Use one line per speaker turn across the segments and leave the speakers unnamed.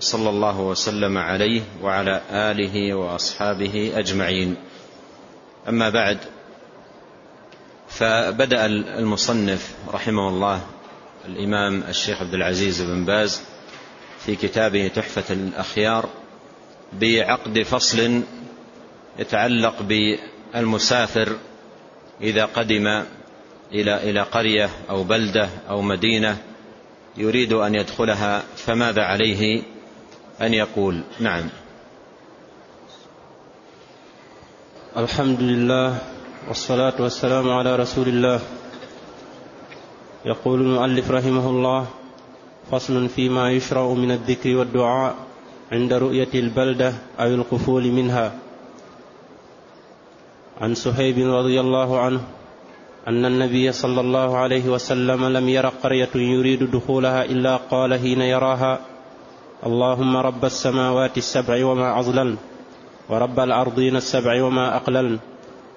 صلى الله وسلم عليه وعلى آله وأصحابه أجمعين. أما بعد فبدأ المصنف رحمه الله الإمام الشيخ عبد العزيز بن باز في كتابه تحفة الأخيار بعقد فصل يتعلق بالمسافر إذا قدم إلى إلى قرية أو بلدة أو مدينة يريد أن يدخلها فماذا عليه؟ أن يقول. نعم.
الحمد لله والصلاة والسلام على رسول الله. يقول المؤلف رحمه الله فصل فيما يشرع من الذكر والدعاء عند رؤية البلدة أو القفول منها. عن سهيب رضي الله عنه أن النبي صلى الله عليه وسلم لم ير قرية يريد دخولها إلا قال حين يراها اللهم رب السماوات السبع وما أضللن ورب الأرضين السبع وما أقللن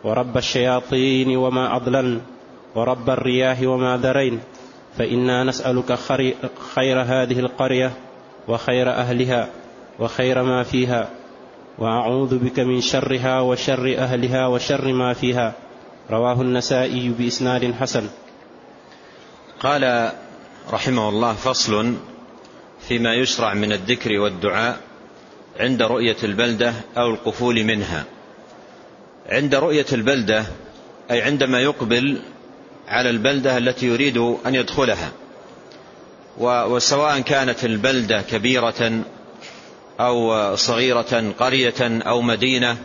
ورب الشياطين وما أضللن ورب الرياح وما ذرين. فإنا نسألك خير هذه القرية وخير أهلها وخير ما فيها وأعوذ بك من شرها وشر أهلها وشر ما فيها. رواه النسائي بإسناد حسن.
قال رحمه الله فصل فيما يشرع من الذكر والدعاء عند رؤية البلدة أو القفول منها. عند رؤية البلدة أي عندما يقبل على البلدة التي يريد أن يدخلها وسواء كانت البلدة كبيرة أو صغيرة قرية أو مدينة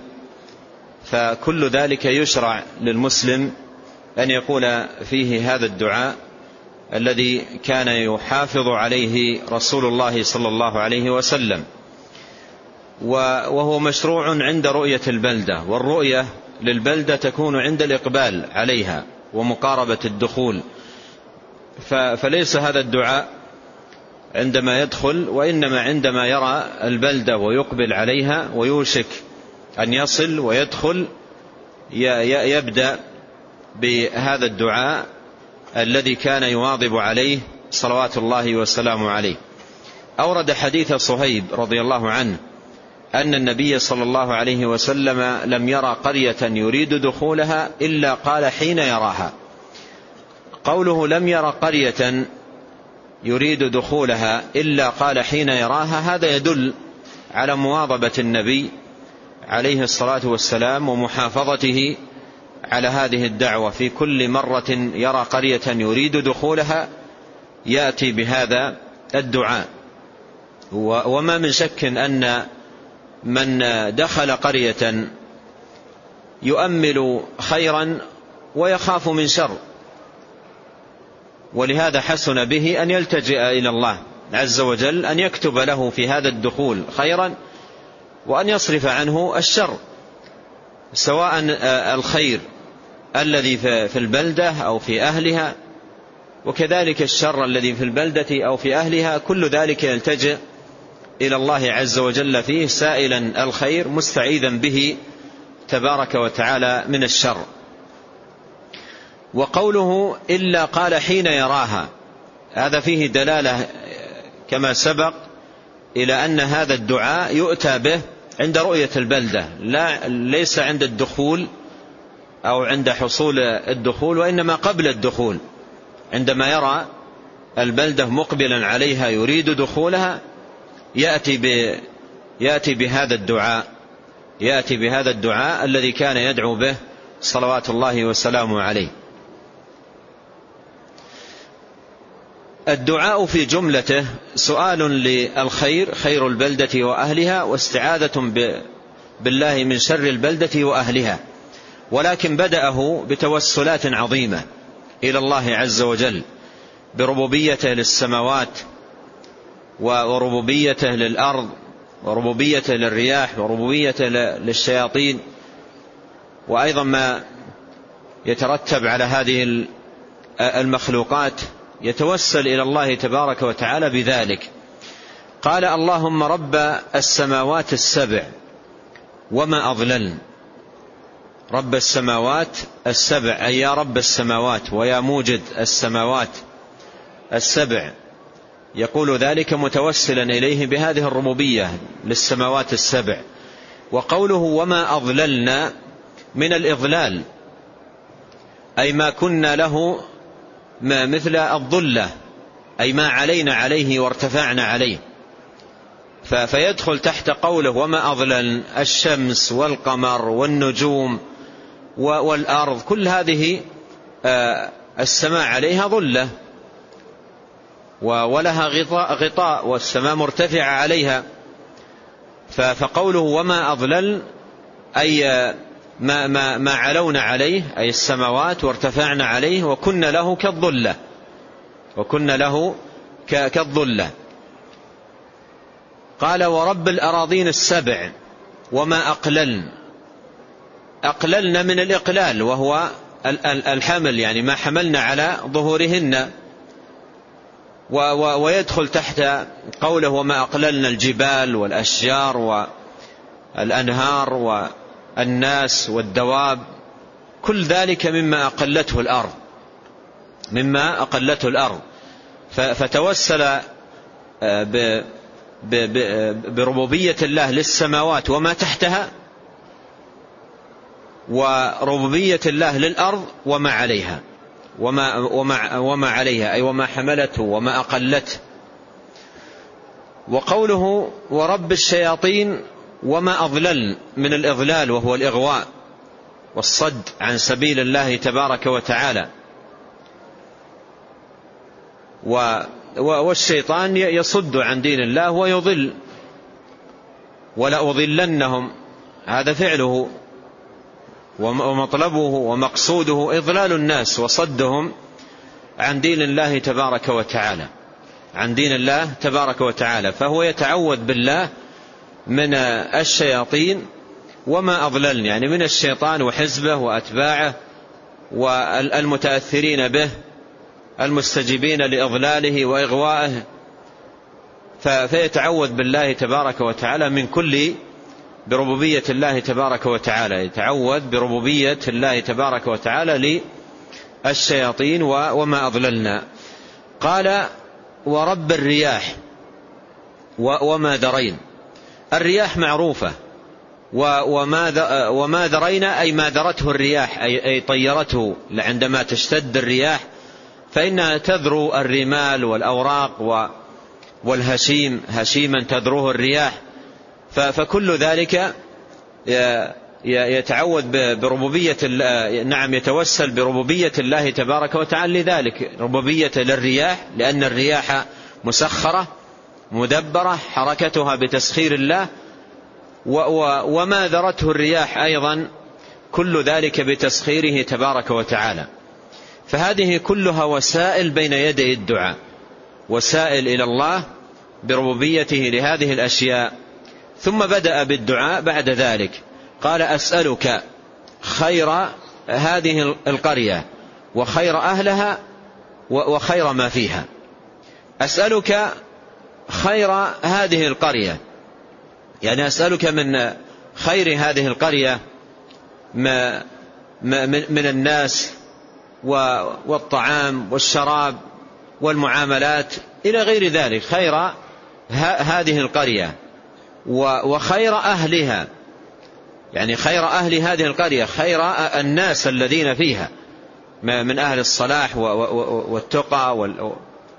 فكل ذلك يشرع للمسلم أن يقول فيه هذا الدعاء الذي كان يحافظ عليه رسول الله صلى الله عليه وسلم. وهو مشروع عند رؤية البلدة والرؤية للبلدة تكون عند الإقبال عليها ومقاربة الدخول. فليس هذا الدعاء عندما يدخل وإنما عندما يرى البلدة ويقبل عليها ويوشك أن يصل ويدخل يبدأ بهذا الدعاء الذي كان يواظب عليه صلوات الله وسلامه عليه. أورد حديث صهيب رضي الله عنه أن النبي صلى الله عليه وسلم لم يرى قرية يريد دخولها إلا قال حين يراها. قوله لم يرى قرية يريد دخولها إلا قال حين يراها هذا يدل على مواظبة النبي عليه الصلاة والسلام ومحافظته على هذه الدعوة في كل مرة يرى قرية يريد دخولها يأتي بهذا الدعاء. وما من شك أن من دخل قرية يؤمل خيرا ويخاف من شر ولهذا حسن به أن يلتجئ إلى الله عز وجل أن يكتب له في هذا الدخول خيرا وأن يصرف عنه الشر سواء الخير الذي في البلدة أو في أهلها وكذلك الشر الذي في البلدة أو في أهلها كل ذلك يلتجئ إلى الله عز وجل فيه سائلا الخير مستعيذا به تبارك وتعالى من الشر. وقوله إلا قال حين يراها هذا فيه دلالة كما سبق إلى أن هذا الدعاء يؤتى به عند رؤية البلدة لا ليس عند الدخول أو عند حصول الدخول وإنما قبل الدخول. عندما يرى البلدة مقبلا عليها يريد دخولها يأتي, ب يأتي بهذا الدعاء. يأتي بهذا الدعاء الذي كان يدعو به صلوات الله وسلامه عليه. الدعاء في جملته سؤال للخير خير البلدة وأهلها واستعاذة بالله من شر البلدة وأهلها. ولكن بدأه بتوسلات عظيمة إلى الله عز وجل بربوبيته للسماوات وربوبيته للأرض وربوبيته للرياح وربوبيته للشياطين. وأيضا ما يترتب على هذه المخلوقات يتوسل إلى الله تبارك وتعالى بذلك. قال اللهم رب السماوات السبع وما أضللن. رب السماوات السبع أي يا رب السماوات ويا موجد السماوات السبع. يقول ذلك متوسلا إليه بهذه الربوبية للسماوات السبع. وقوله وما أضللنا من الإضلال أي ما كنا له ما مثل الضلة أي ما علينا عليه وارتفعنا عليه. فيدخل تحت قوله وما أضلل الشمس والقمر والنجوم والأرض كل هذه آه، السماء عليها ظلة. ولها غطاء, غطاء والسماء مرتفعة عليها. فقوله وما أضلل أي ما, ما, ما علونا عليه أي السماوات وارتفعنا عليه وكنا له كالظلة. وكنا له كالظلة. قال ورب الأراضين السبع وما أقللن. أقللن من الإقلال وهو الحمل يعني ما حملنا على ظهورهن. ويدخل تحت قوله وما أقللنا الجبال والأشجار والأنهار والناس والدواب. كل ذلك مما أقلته الأرض مما أقلته الأرض. فتوسل آه، بربوبية الله للسماوات وما تحتها وربوبية الله للأرض وما عليها. وما, وما, وما عليها. أي وما حملته وما أقلته. وقوله ورب الشياطين وما أضلل من الإضلال وهو الإغواء والصد عن سبيل الله تبارك وتعالى. والشيطان يصد عن دين الله ويضل. ولأضلنهم هذا فعله ومطلبه ومقصوده إضلال الناس وصدهم عن دين الله تبارك وتعالى. عن دين الله تبارك وتعالى. فهو يتعوذ بالله من الشياطين وما أضللن يعني من الشيطان وحزبه وأتباعه والمتأثرين به المستجيبين لإضلاله وإغوائه. فيتعوذ بالله تبارك وتعالى من كل بربوبية الله تبارك وتعالى. يتعوذ بربوبية الله تبارك وتعالى للشياطين وما أضللنا. قال ورب الرياح وما درين الرياح معروفة. وما وما أي ما ذرته الرياح أي طيرته عندما تشتد الرياح فإنها تذرو الرمال والأوراق والهشيم هشيما تذروه الرياح. فكل ذلك يتعوذ بربوبية نعم يتوسل بربوبية الله تبارك وتعالى لذلك. ربوبية للرياح لأن الرياح مسخرة مدبرة حركتها بتسخير الله وما ذرته الرياح أيضا كل ذلك بتسخيره تبارك وتعالى. فهذه كلها وسائل بين يدي الدعاء وسائل إلى الله بربوبيته لهذه الأشياء. ثم بدأ بالدعاء بعد ذلك. قال أسألك خير هذه القرية وخير أهلها وخير ما فيها. أسألك خير هذه القرية. يعني أسألك من خير هذه القرية ما من الناس والطعام والشراب والمعاملات إلى غير ذلك. خير هذه القرية. وخير أهلها. يعني خير أهل هذه القرية خير الناس الذين فيها. من أهل الصلاح والتقى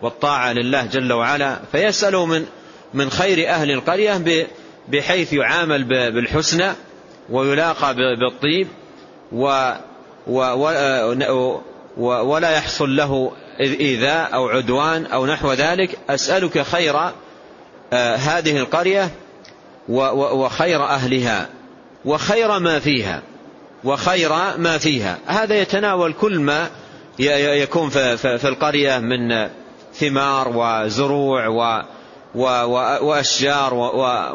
والطاعة لله جل وعلا. فيسأل من من خير أهل القرية بحيث يعامل بالحسنى ويلاقى بالطيب و ولا يحصل له إيذاء أو عدوان أو نحو ذلك. أسألك خير آه، هذه القرية وخير أهلها وخير ما فيها وخير ما فيها. هذا يتناول كل ما يكون في القرية من ثمار وزروع وأشجار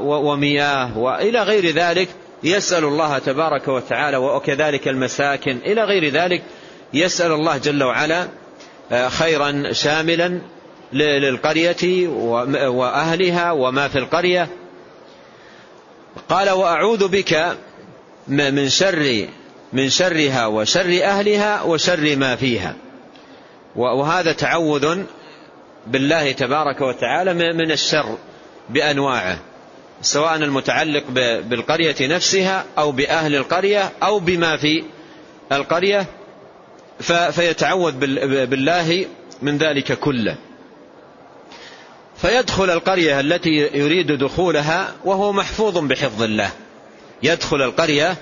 ومياه وإلى غير ذلك يسأل الله تبارك وتعالى وكذلك المساكن إلى غير ذلك يسأل الله جل وعلا آه، خيرا شاملا للقرية وأهلها وما في القرية. قال وأعوذ بك من شر من شرها وشر أهلها وشر ما فيها. وهذا تعوذ بالله تبارك وتعالى من الشر بأنواعه سواء المتعلق بالقرية نفسها أو بأهل القرية أو بما في القرية فيتعوذ بالله من ذلك كله. فيدخل القرية التي يريد دخولها وهو محفوظ بحفظ الله. يدخل القرية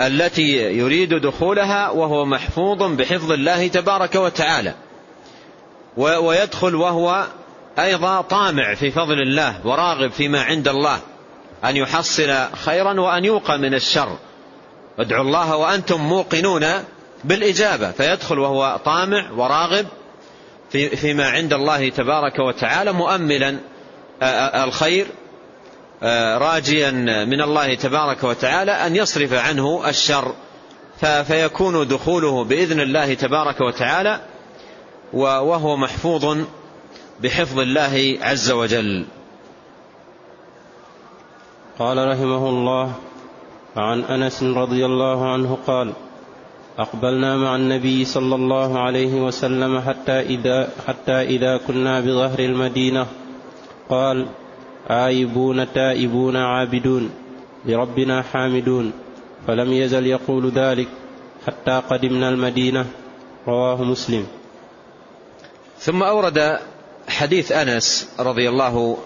التي يريد دخولها وهو محفوظ بحفظ الله تبارك وتعالى. ويدخل وهو أيضا طامع في فضل الله وراغب فيما عند الله. أن يحصل خيرا وأن يوقى من الشر. ادعوا الله وأنتم موقنون بالإجابة. فيدخل وهو طامع وراغب في فيما عند الله تبارك وتعالى مؤملا الخير راجيا من الله تبارك وتعالى أن يصرف عنه الشر. فيكون دخوله بإذن الله تبارك وتعالى وهو محفوظ بحفظ الله عز وجل.
قال رحمه الله عن أنس رضي الله عنه قال أقبلنا مع النبي صلى الله عليه وسلم حتى إذا حتى إذا كنا بظهر المدينة. قال آيبون تائبون عابدون لربنا حامدون. فلم يزل يقول ذلك حتى قدمنا المدينة. رواه مسلم.
ثم أورد حديث أنس رضي الله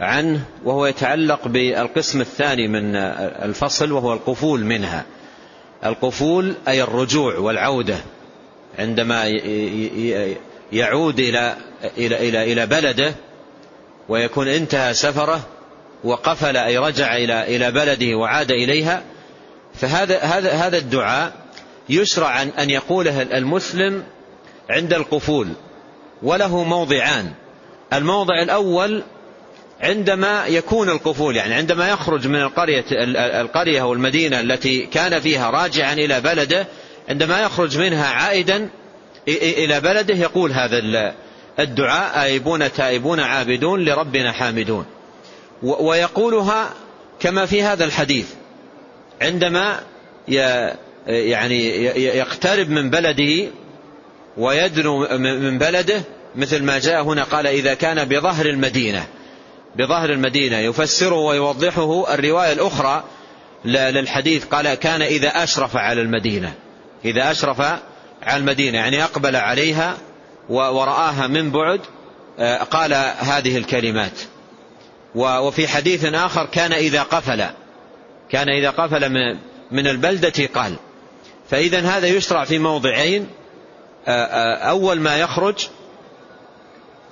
عنه وهو يتعلق بالقسم الثاني من الفصل وهو القفول منها. القفول أي الرجوع والعودة عندما يعود إلى إلى إلى إلى بلده ويكون انتهى سفره وقفل أي رجع إلى إلى بلده وعاد إليها. فهذا هذا هذا الدعاء يشرع أن يقوله المسلم عند القفول وله موضعان. الموضع الأول عندما يكون القفول يعني عندما يخرج من القرية القرية أو المدينة التي كان فيها راجعا إلى بلده عندما يخرج منها عائدا إلى بلده يقول هذا الدعاء آيبون تائبون عابدون لربنا حامدون. ويقولها كما في هذا الحديث عندما يعني يقترب من بلده ويدنو من بلده مثل ما جاء هنا قال إذا كان بظهر المدينة. بظهر المدينة يفسره ويوضحه الرواية الأخرى للحديث قال كان إذا أشرف على المدينة. إذا أشرف على المدينة يعني أقبل عليها ورآها من بعد آه، قال هذه الكلمات. وفي حديث آخر كان إذا قفل. كان إذا قفل من البلدة قال فإذا هذا يشرع في موضعين آه، آه، أول ما يخرج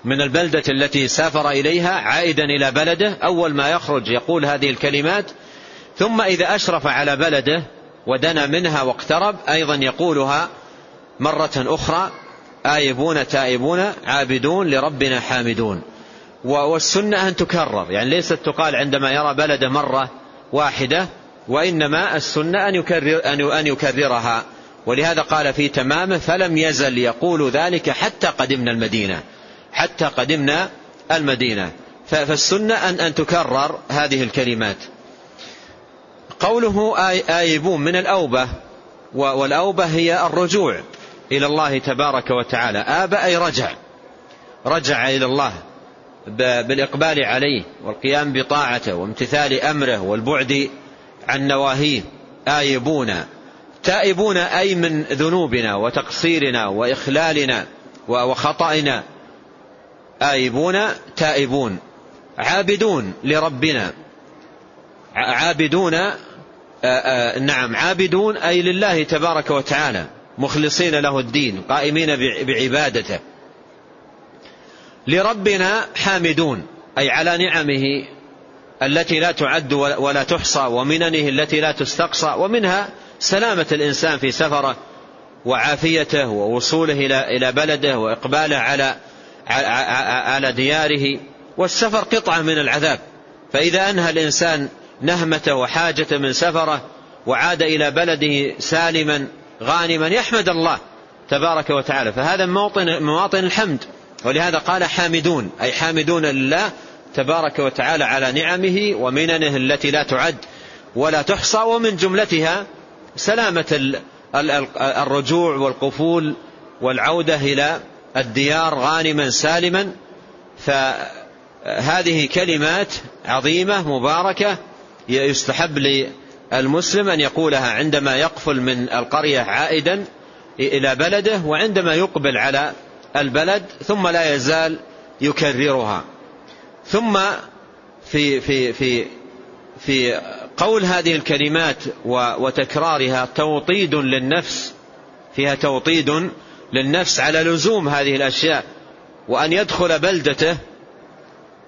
من البلدة التي سافر إليها عائدا إلى بلده أول ما يخرج يقول هذه الكلمات ثم إذا أشرف على بلده ودنا منها واقترب أيضا يقولها مرة أخرى آيبون تائبون عابدون لربنا حامدون. والسنة أن تكرر يعني ليست تقال عندما يرى بلده مرة واحدة وإنما السنة أن, يكرر أن يكررها. ولهذا قال في تمامه فلم يزل يقول ذلك حتى قدمنا المدينة. حتى قدمنا المدينة. فالسنة أن, أن تكرر هذه الكلمات. قوله آيبون من الأوبة والأوبة هي الرجوع إلى الله تبارك وتعالى. آب أي رجع. رجع إلى الله بالإقبال عليه والقيام بطاعته وامتثال أمره والبعد عن نواهيه. آيبون. تائبون أي من ذنوبنا وتقصيرنا وإخلالنا وخطئنا آيبون تائبون عابدون لربنا. عابدون آآ آآ نعم عابدون أي لله تبارك وتعالى مخلصين له الدين قائمين بعبادته. لربنا حامدون أي على نعمه التي لا تعد ولا تحصى ومننه التي لا تستقصى ومنها سلامة الإنسان في سفره وعافيته ووصوله إلى بلده وإقباله على على دياره والسفر قطعة من العذاب. فإذا أنهى الإنسان نهمته وحاجة من سفره وعاد إلى بلده سالما غانما يحمد الله تبارك وتعالى. فهذا موطن مواطن الحمد. ولهذا قال حامدون أي حامدون لله تبارك وتعالى على نعمه ومننه التي لا تعد ولا تحصى ومن جملتها سلامة الرجوع والقفول والعودة إلى الديار غانما سالما فهذه كلمات عظيمة مباركة يستحب للمسلم أن يقولها عندما يقفل من القرية عائدا إلى بلده وعندما يقبل على البلد ثم لا يزال يكررها. ثم في في في في قول هذه الكلمات وتكرارها توطيد للنفس فيها توطيد للنفس على لزوم هذه الأشياء وأن يدخل بلدته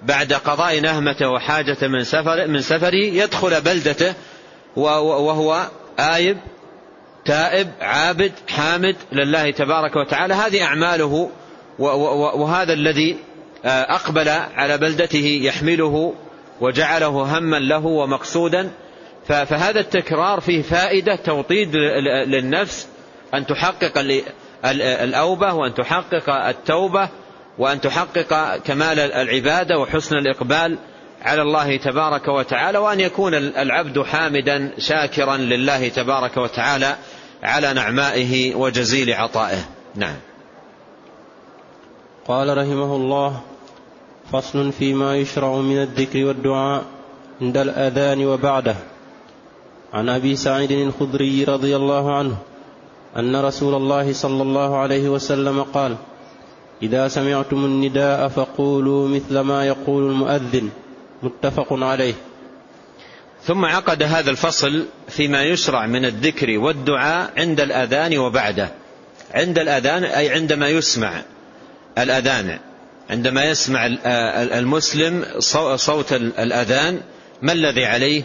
بعد قضاء نهمته وحاجة من سفر من سفره يدخل بلدته وهو آيب تائب عابد حامد لله تبارك وتعالى. هذه أعماله وهذا الذي أقبل على بلدته يحمله وجعله هما له ومقصودا. فهذا التكرار فيه فائدة توطيد للنفس أن تحقق الأوبة وأن تحقق التوبة وأن تحقق كمال العبادة وحسن الإقبال على الله تبارك وتعالى وأن يكون العبد حامدا شاكرا لله تبارك وتعالى على نعمائه وجزيل عطائه. نعم.
قال رحمه الله فصل فيما يشرع من الذكر والدعاء عند الأذان وبعده. عن أبي سعيد الخدري رضي الله عنه أن رسول الله صلى الله عليه وسلم قال إذا سمعتم النداء فقولوا مثل ما يقول المؤذن متفق عليه.
ثم عقد هذا الفصل فيما يشرع من الذكر والدعاء عند الأذان وبعده. عند الأذان أي عندما يسمع الأذان. عندما يسمع المسلم صوت الأذان ما الذي عليه؟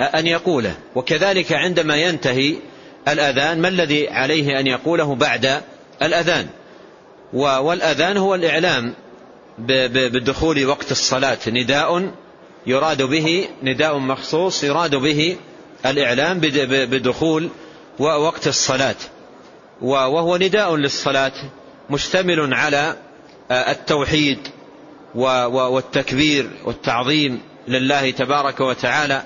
أن يقوله. وكذلك عندما ينتهي الأذان ما الذي عليه أن يقوله بعد الأذان؟ والأذان هو الإعلام بدخول وقت الصلاة. نداء يراد به نداء مخصوص يراد به الإعلام بدخول وقت الصلاة. وهو نداء للصلاة مشتمل على التوحيد والتكبير والتعظيم لله تبارك وتعالى.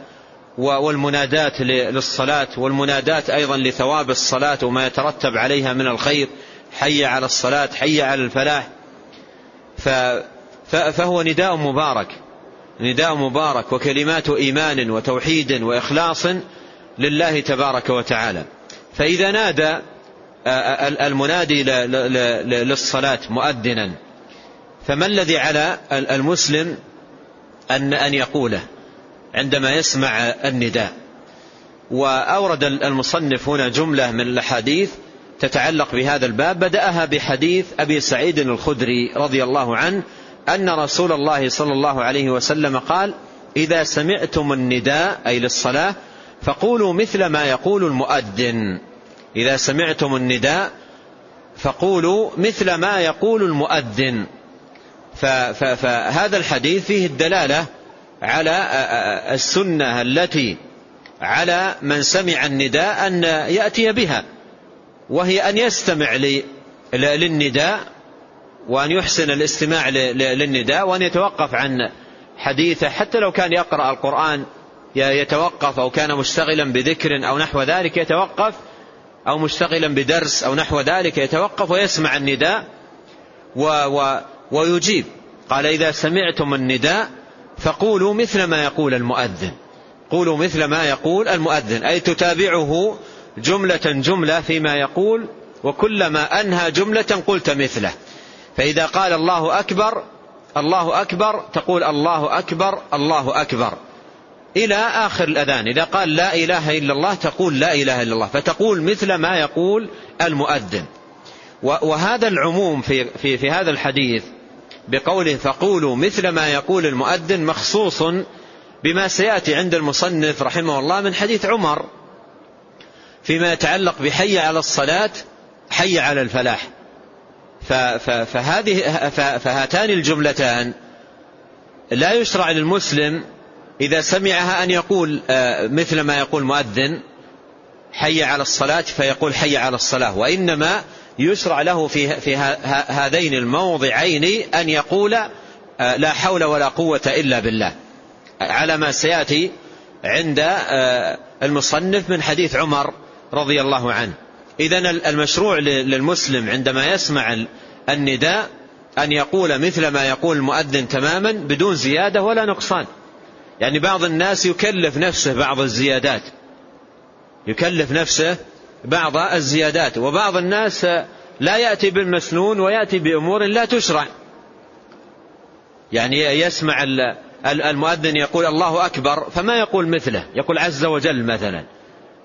والمنادات للصلاة والمنادات أيضا لثواب الصلاة وما يترتب عليها من الخير. حي على الصلاة حي على الفلاح. فهو نداء مبارك نداء مبارك وكلمات إيمان وتوحيد وإخلاص لله تبارك وتعالى. فإذا نادى المنادي للصلاة مؤذنا. فما الذي على المسلم أن أن يقوله؟ عندما يسمع النداء. وأورد المصنف هنا جملة من الأحاديث تتعلق بهذا الباب. بدأها بحديث أبي سعيد الخدري رضي الله عنه أن رسول الله صلى الله عليه وسلم قال إذا سمعتم النداء أي للصلاة فقولوا مثل ما يقول المؤذن. إذا سمعتم النداء فقولوا مثل ما يقول المؤذن. فهذا الحديث فيه الدلالة على السنة التي على من سمع النداء أن يأتي بها وهي أن يستمع للنداء وأن يحسن الاستماع للنداء وأن يتوقف عن حديثه. حتى لو كان يقرأ القرآن يتوقف أو كان مشتغلا بذكر أو نحو ذلك يتوقف أو مشتغلا بدرس أو نحو ذلك يتوقف ويسمع النداء و و ويجيب. قال إذا سمعتم النداء فقولوا مثل ما يقول المؤذن. قولوا مثل ما يقول المؤذن. أي تتابعه جملة جملة فيما يقول وكلما أنهى جملة قلت مثله. فإذا قال الله أكبر الله أكبر تقول الله أكبر الله أكبر. إلى آخر الأذان. إذا قال لا إله إلا الله تقول لا إله إلا الله. فتقول مثل ما يقول المؤذن. وهذا العموم في, في, في هذا الحديث بقوله فقولوا مثل ما يقول المؤذن مخصوص بما سيأتي عند المصنف رحمه الله من حديث عمر فيما يتعلق بحي على الصلاة حي على الفلاح. فهذه فهاتان الجملتان. لا يشرع للمسلم إذا سمعها أن يقول مثل ما يقول مؤذن حي على الصلاة فيقول حي على الصلاة وإنما يشرع له في, في هذين الموضعين أن يقول لا حول ولا قوة إلا بالله. على ما سيأتي عند المصنف من حديث عمر رضي الله عنه. إذا المشروع للمسلم عندما يسمع النداء أن يقول مثل ما يقول المؤذن تماما بدون زيادة ولا نقصان. يعني بعض الناس يكلف نفسه بعض الزيادات. يكلف نفسه بعض الزيادات وبعض الناس لا يأتي بالمسنون ويأتي بأمور لا تشرع. يعني يسمع المؤذن يقول الله أكبر فما يقول مثله؟ يقول عز وجل مثلا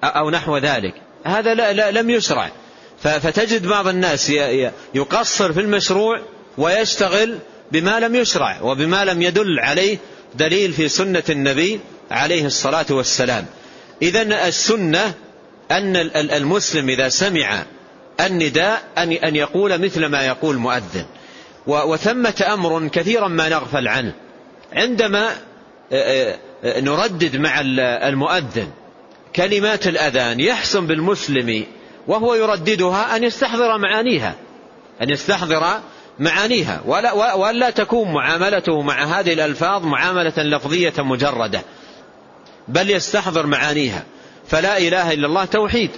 أو نحو ذلك. هذا لا لا لم يشرع. فتجد بعض الناس يقصر في المشروع ويشتغل بما لم يشرع وبما لم يدل عليه دليل في سنة النبي عليه الصلاة والسلام. إذا السنة أن المسلم إذا سمع النداء أن يقول مثل ما يقول مؤذن. وثمة أمر كثيرا ما نغفل عنه. عندما نردد مع المؤذن كلمات الأذان يحسن بالمسلم وهو يرددها أن يستحضر معانيها. أن يستحضر معانيها. ولا, ولا تكون معاملته مع هذه الألفاظ معاملة لفظية مجردة بل يستحضر معانيها. فلا إله إلا الله توحيد.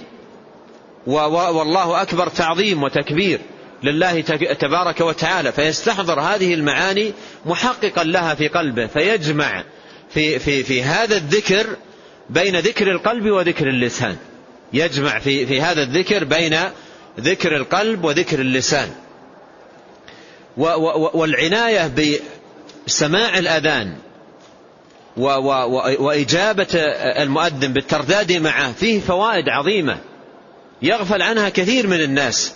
والله أكبر تعظيم وتكبير لله تبارك وتعالى. فيستحضر هذه المعاني محققا لها في قلبه فيجمع في, في, في هذا الذكر بين ذكر القلب وذكر اللسان. يجمع في, في هذا الذكر بين ذكر القلب وذكر اللسان. والعناية بسماع الأذان وإجابة المؤذن بالترداد معه فيه فوائد عظيمة يغفل عنها كثير من الناس.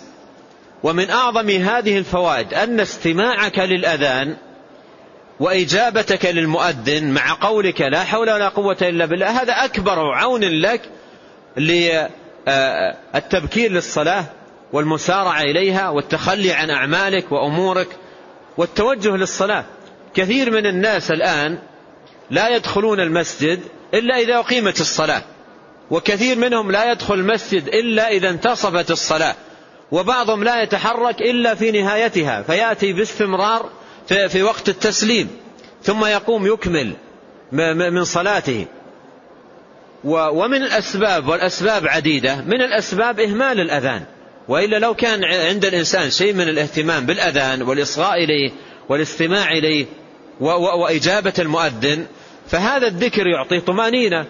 ومن أعظم هذه الفوائد أن استماعك للأذان وإجابتك للمؤذن مع قولك لا حول ولا قوة إلا بالله هذا أكبر عون لك للتبكير للصلاة والمسارعة إليها والتخلي عن أعمالك وأمورك والتوجه للصلاة. كثير من الناس الآن لا يدخلون المسجد إلا إذا أقيمت الصلاة. وكثير منهم لا يدخل المسجد إلا إذا انتصفت الصلاة. وبعضهم لا يتحرك إلا في نهايتها فيأتي باستمرار في وقت التسليم ثم يقوم يكمل من صلاته. ومن الأسباب والأسباب عديدة. من الأسباب إهمال الأذان. وإلا لو كان عند الإنسان شيء من الاهتمام بالأذان والإصغاء إليه والإستماع إليه وإجابة المؤذن فهذا الذكر يعطي طمأنينة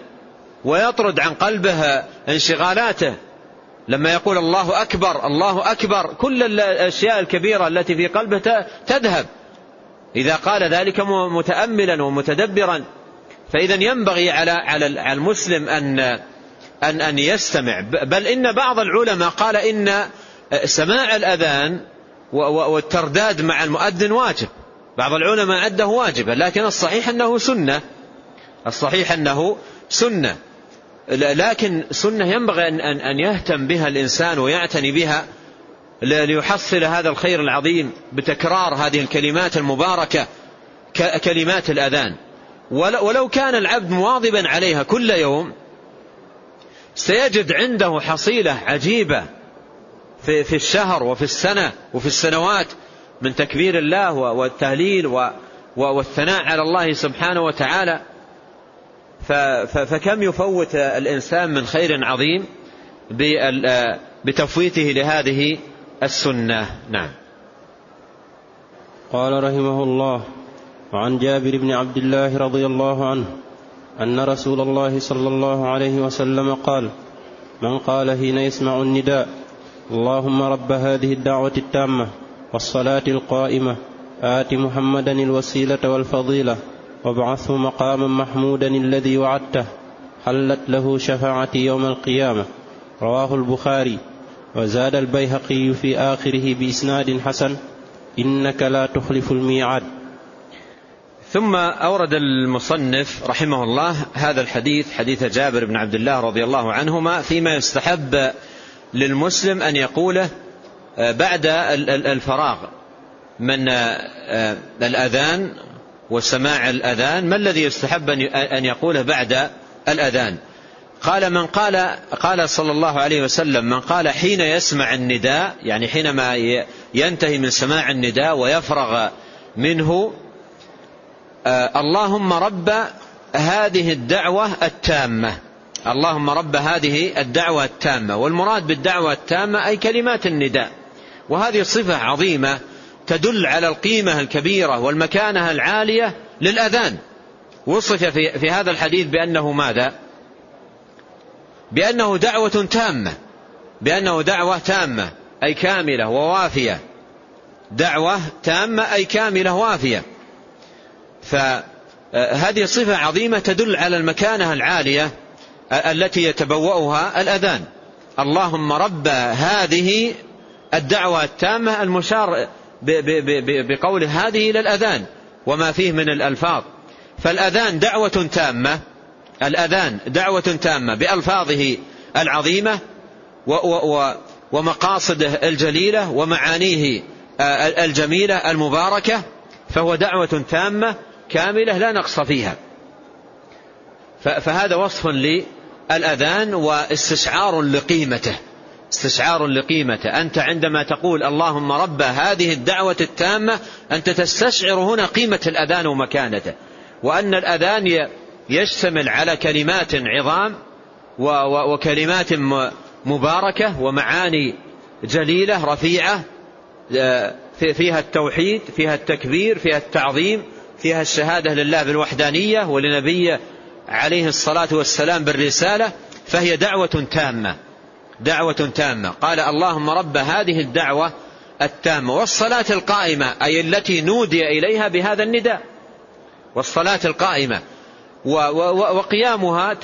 ويطرد عن قلبه انشغالاته. لما يقول الله أكبر الله أكبر كل الأشياء الكبيرة التي في قلبه تذهب. إذا قال ذلك متأملا ومتدبرا. فإذا ينبغي على على المسلم أن أن أن يستمع. بل إن بعض العلماء قال إن سماع الأذان والترداد مع المؤذن واجب. بعض العلماء عده واجبا لكن الصحيح أنه سنة. الصحيح أنه سنة. لكن سنة ينبغي أن يهتم بها الإنسان ويعتني بها ليحصل هذا الخير العظيم بتكرار هذه الكلمات المباركة كلمات الأذان. ولو كان العبد مواظبا عليها كل يوم سيجد عنده حصيلة عجيبة في, في الشهر وفي السنة وفي السنوات من تكبير الله والتهليل والثناء على الله سبحانه وتعالى. فكم يفوت الإنسان من خير عظيم بتفويته لهذه السنة؟ نعم.
قال رحمه الله وعن جابر بن عبد الله رضي الله عنه أن رسول الله صلى الله عليه وسلم قال من قال حين يسمع النداء اللهم رب هذه الدعوة التامة والصلاة القائمة آت محمدا الوسيلة والفضيلة وابعثه مقاما محمودا الذي وعدته حلت له شفاعتي يوم القيامة. رواه البخاري. وزاد البيهقي في آخره بإسناد حسن إنك لا تخلف الميعاد.
ثم أورد المصنف رحمه الله هذا الحديث حديث جابر بن عبد الله رضي الله عنهما فيما يستحب للمسلم أن يقوله بعد الفراغ من الأذان وسماع الأذان ما الذي يستحب أن يقوله بعد الأذان؟ قال من قال قال صلى الله عليه وسلم من قال حين يسمع النداء يعني حينما ينتهي من سماع النداء ويفرغ منه آه اللهم رب هذه الدعوة التامة. اللهم رب هذه الدعوة التامة. والمراد بالدعوة التامة أي كلمات النداء. وهذه صفة عظيمة تدل على القيمة الكبيرة والمكانة العالية للأذان. وصف في, في هذا الحديث بأنه ماذا؟ بأنه دعوة تامة. بأنه دعوة تامة أي كاملة ووافية. دعوة تامة أي كاملة وافية. فهذه صفة عظيمة تدل على المكانة العالية التي يتبوأها الأذان. اللهم رب هذه الدعوة التامة المشار بقول هذه إلى الأذان وما فيه من الألفاظ. فالأذان دعوة تامة الأذان دعوة تامة بألفاظه العظيمة ومقاصده الجليلة ومعانيه الجميلة المباركة فهو دعوة تامة كاملة لا نقص فيها. فهذا وصف للأذان واستشعار لقيمته. استشعار لقيمته. أنت عندما تقول اللهم رب هذه الدعوة التامة أنت تستشعر هنا قيمة الأذان ومكانته. وأن الأذان يشتمل على كلمات عظام وكلمات مباركة ومعاني جليلة رفيعة آه، فيها التوحيد فيها التكبير فيها التعظيم فيها الشهادة لله بالوحدانية ولنبي عليه الصلاة والسلام بالرسالة فهي دعوة تامة. دعوة تامة. قال اللهم رب هذه الدعوة التامة والصلاة القائمة أي التي نودي إليها بهذا النداء. والصلاة القائمة. وقيامها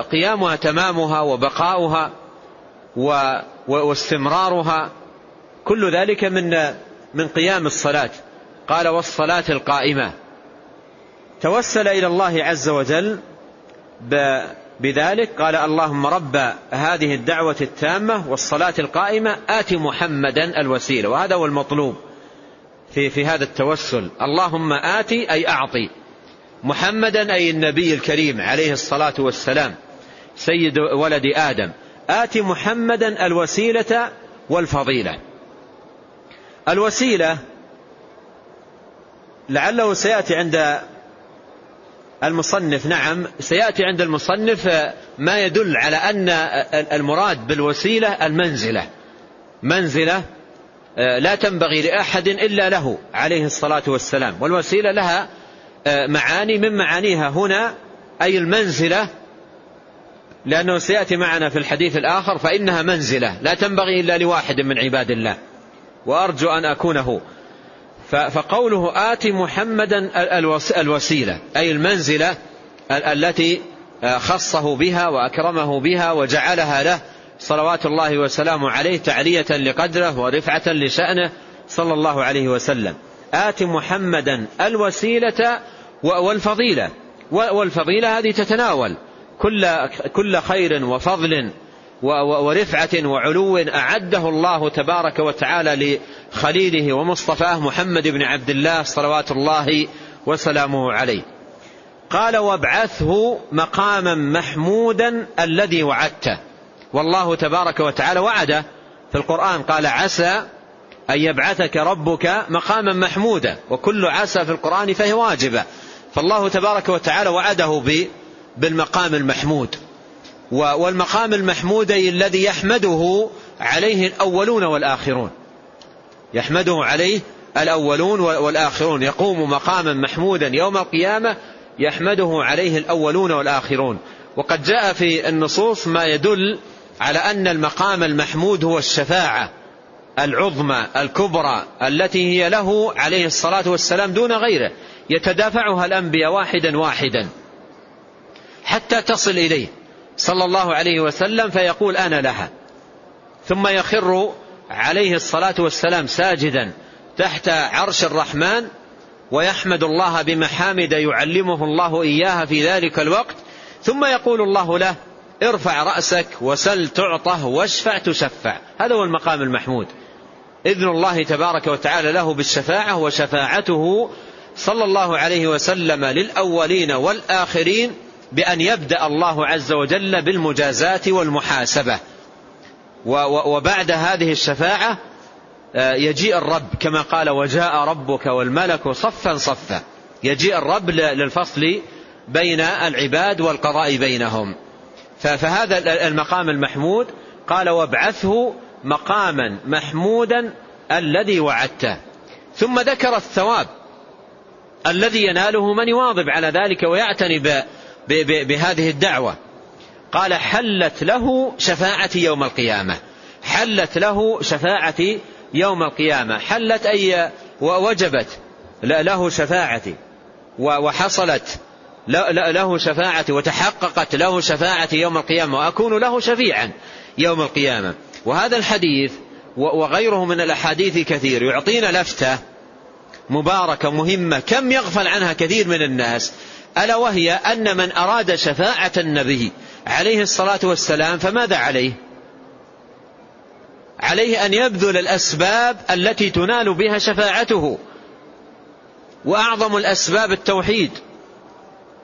قيامها تمامها وبقاؤها واستمرارها. كل ذلك من من قيام الصلاة. قال والصلاة القائمة. توسل إلى الله عز وجل بذلك قال اللهم رب هذه الدعوة التامة والصلاة القائمة آت محمدا الوسيلة. وهذا هو المطلوب في, في هذا التوسل. اللهم آتي أي أعطي. محمدا أي النبي الكريم عليه الصلاة والسلام سيد ولد آدم. آت محمدا الوسيلة والفضيلة. الوسيلة لعله سيأتي عند المصنف نعم سيأتي عند المصنف ما يدل على أن المراد بالوسيلة المنزلة. منزلة آه، لا تنبغي لأحد إلا له عليه الصلاة والسلام. والوسيلة لها آه، معاني من معانيها هنا أي المنزلة لأنه سيأتي معنا في الحديث الآخر فإنها منزلة لا تنبغي إلا لواحد من عباد الله. وأرجو أن أكون هو فقوله آت محمدا الوسيلة أي المنزلة التي آه، خصه بها وأكرمه بها وجعلها له. صلوات الله وسلامه عليه تعلية لقدره ورفعة لشأنه. صلى الله عليه وسلم. آت محمدا الوسيلة والفضيلة. والفضيلة هذه تتناول كل كل خير وفضل ورفعة وعلو أعده الله تبارك وتعالى لخليله ومصطفاه محمد بن عبد الله صلوات الله وسلامه عليه. قال وابعثه مقاما محمودا الذي وعدته. والله تبارك وتعالى وعده. في القرآن قال عسى أن يبعثك ربك مقاما محمودا. وكل عسى في القرآن فهي واجبة. فالله تبارك وتعالى وعده بالمقام المحمود. والمقام المحمود الذي يحمده عليه الأولون والآخرون. يحمده عليه الأولون والآخرون. يقوم مقاما محمودا يوم القيامة يحمده عليه الأولون والآخرون. وقد جاء في النصوص ما يدل على أن المقام المحمود هو الشفاعة العظمى الكبرى التي هي له عليه الصلاة والسلام دون غيره. يتدافعها الأنبياء واحدا واحدا حتى تصل إليه. صلى الله عليه وسلم فيقول أنا لها. ثم يخر عليه الصلاة والسلام ساجدا تحت عرش الرحمن ويحمد الله بمحامد يعلمه الله إياها في ذلك الوقت. ثم يقول الله له ارفع رأسك وسل تعطه واشفع تشفع. هذا هو المقام المحمود. إذن الله تبارك وتعالى له بالشفاعة وشفاعته صلى الله عليه وسلم للأولين والآخرين بأن يبدأ الله عز وجل بالمجازاة والمحاسبة. وبعد هذه الشفاعة آه، يجيء الرب كما قال وجاء ربك والملك صفا صفا. يجيء الرب للفصل بين العباد والقضاء بينهم. فهذا المقام المحمود. قال وابعثه مقاما محمودا الذي وعدته. ثم ذكر الثواب الذي يناله من يواظب على ذلك ويعتني بهذه الدعوة. قال حلت له شفاعتي يوم القيامة. حلت له شفاعتي يوم القيامة. حلت أي ووجبت له شفاعتي. وحصلت له شفاعتي وتحققت له شفاعتي يوم القيامة. وأكون له شفيعا يوم القيامة. وهذا الحديث وغيره من الأحاديث كثير يعطينا لفتة مباركة مهمة. كم يغفل عنها كثير من الناس. ألا وهي أن من أراد شفاعة النبي عليه الصلاة والسلام فماذا عليه؟ عليه أن يبذل الأسباب التي تنال بها شفاعته وأعظم الأسباب التوحيد.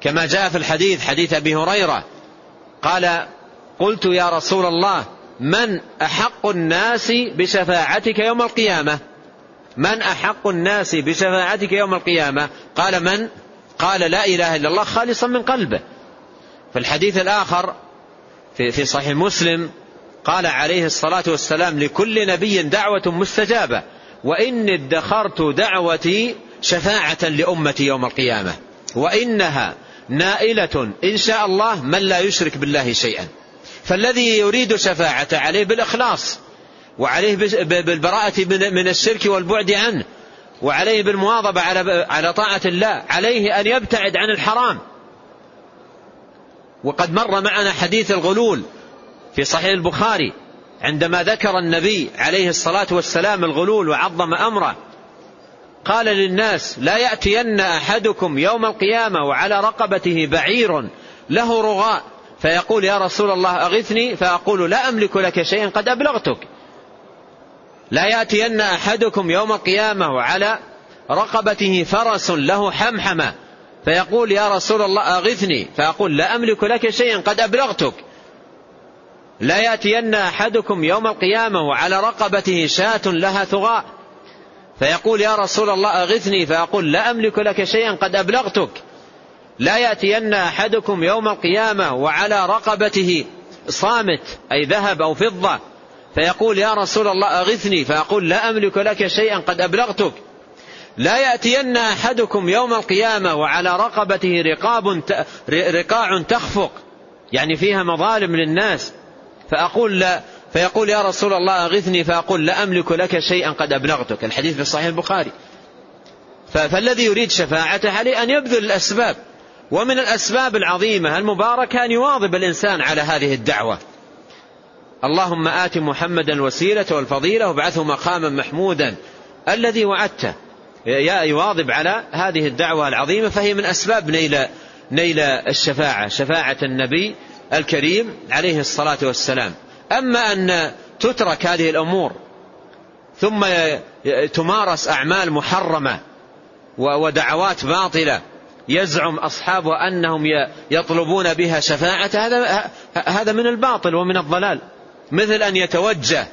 كما جاء في الحديث حديث أبي هريرة قال قلت يا رسول الله من أحق الناس بشفاعتك يوم القيامة؟ من أحق الناس بشفاعتك يوم القيامة؟ قال من؟ قال لا إله إلا الله خالصا من قلبه. في الحديث الآخر في, في صحيح مسلم قال عليه الصلاة والسلام لكل نبي دعوة مستجابة وإني ادخرت دعوتي شفاعة لأمتي يوم القيامة وإنها نائلة إن شاء الله من لا يشرك بالله شيئا. فالذي يريد شفاعة عليه بالإخلاص وعليه بالبراءة من الشرك والبعد عنه وعليه بالمواظبة على على طاعة الله عليه أن يبتعد عن الحرام. وقد مر معنا حديث الغلول في صحيح البخاري عندما ذكر النبي عليه الصلاة والسلام الغلول وعظم أمره قال للناس لا يأتين أحدكم يوم القيامة وعلى رقبته بعير له رغاء. فيقول يا رسول الله أغثني. فأقول لا أملك لك شيئا قد أبلغتك. لا يأتين أحدكم يوم القيامة وعلى رقبته فرس له حمحمة فيقول يا رسول الله أغثني فأقول لا أملك لك شيئا قد أبلغتك. لا يأتين أحدكم يوم القيامة وعلى رقبته شاة لها ثغاء فيقول يا رسول الله أغثني فأقول لا أملك لك شيئا قد أبلغتك. لا يأتين أحدكم يوم القيامة وعلى رقبته صامت أي ذهب أو فضة. فيقول يا رسول الله أغثني فأقول لا أملك لك شيئا قد أبلغتك. لا يأتين أحدكم يوم القيامة وعلى رقبته رقاب رقاع تخفق يعني فيها مظالم للناس. فأقول لا فيقول يا رسول الله أغثني فأقول لا أملك لك شيئا قد أبلغتك. الحديث في صحيح البخاري. فالذي يريد شفاعته عليه أن يبذل الأسباب. ومن الأسباب العظيمة المباركة أن يواظب الإنسان على هذه الدعوة. اللهم آت محمدا الوسيلة والفضيلة وابعثه مقاما محمودا الذي وعدته. يواظب على هذه الدعوة العظيمة فهي من أسباب نيل نيل الشفاعة شفاعة النبي الكريم عليه الصلاة والسلام. أما أن تترك هذه الأمور ثم تمارس أعمال محرمة ودعوات باطلة يزعم أصحابها أنهم يطلبون بها شفاعة هذا هذا من الباطل ومن الضلال. مثل أن يتوجه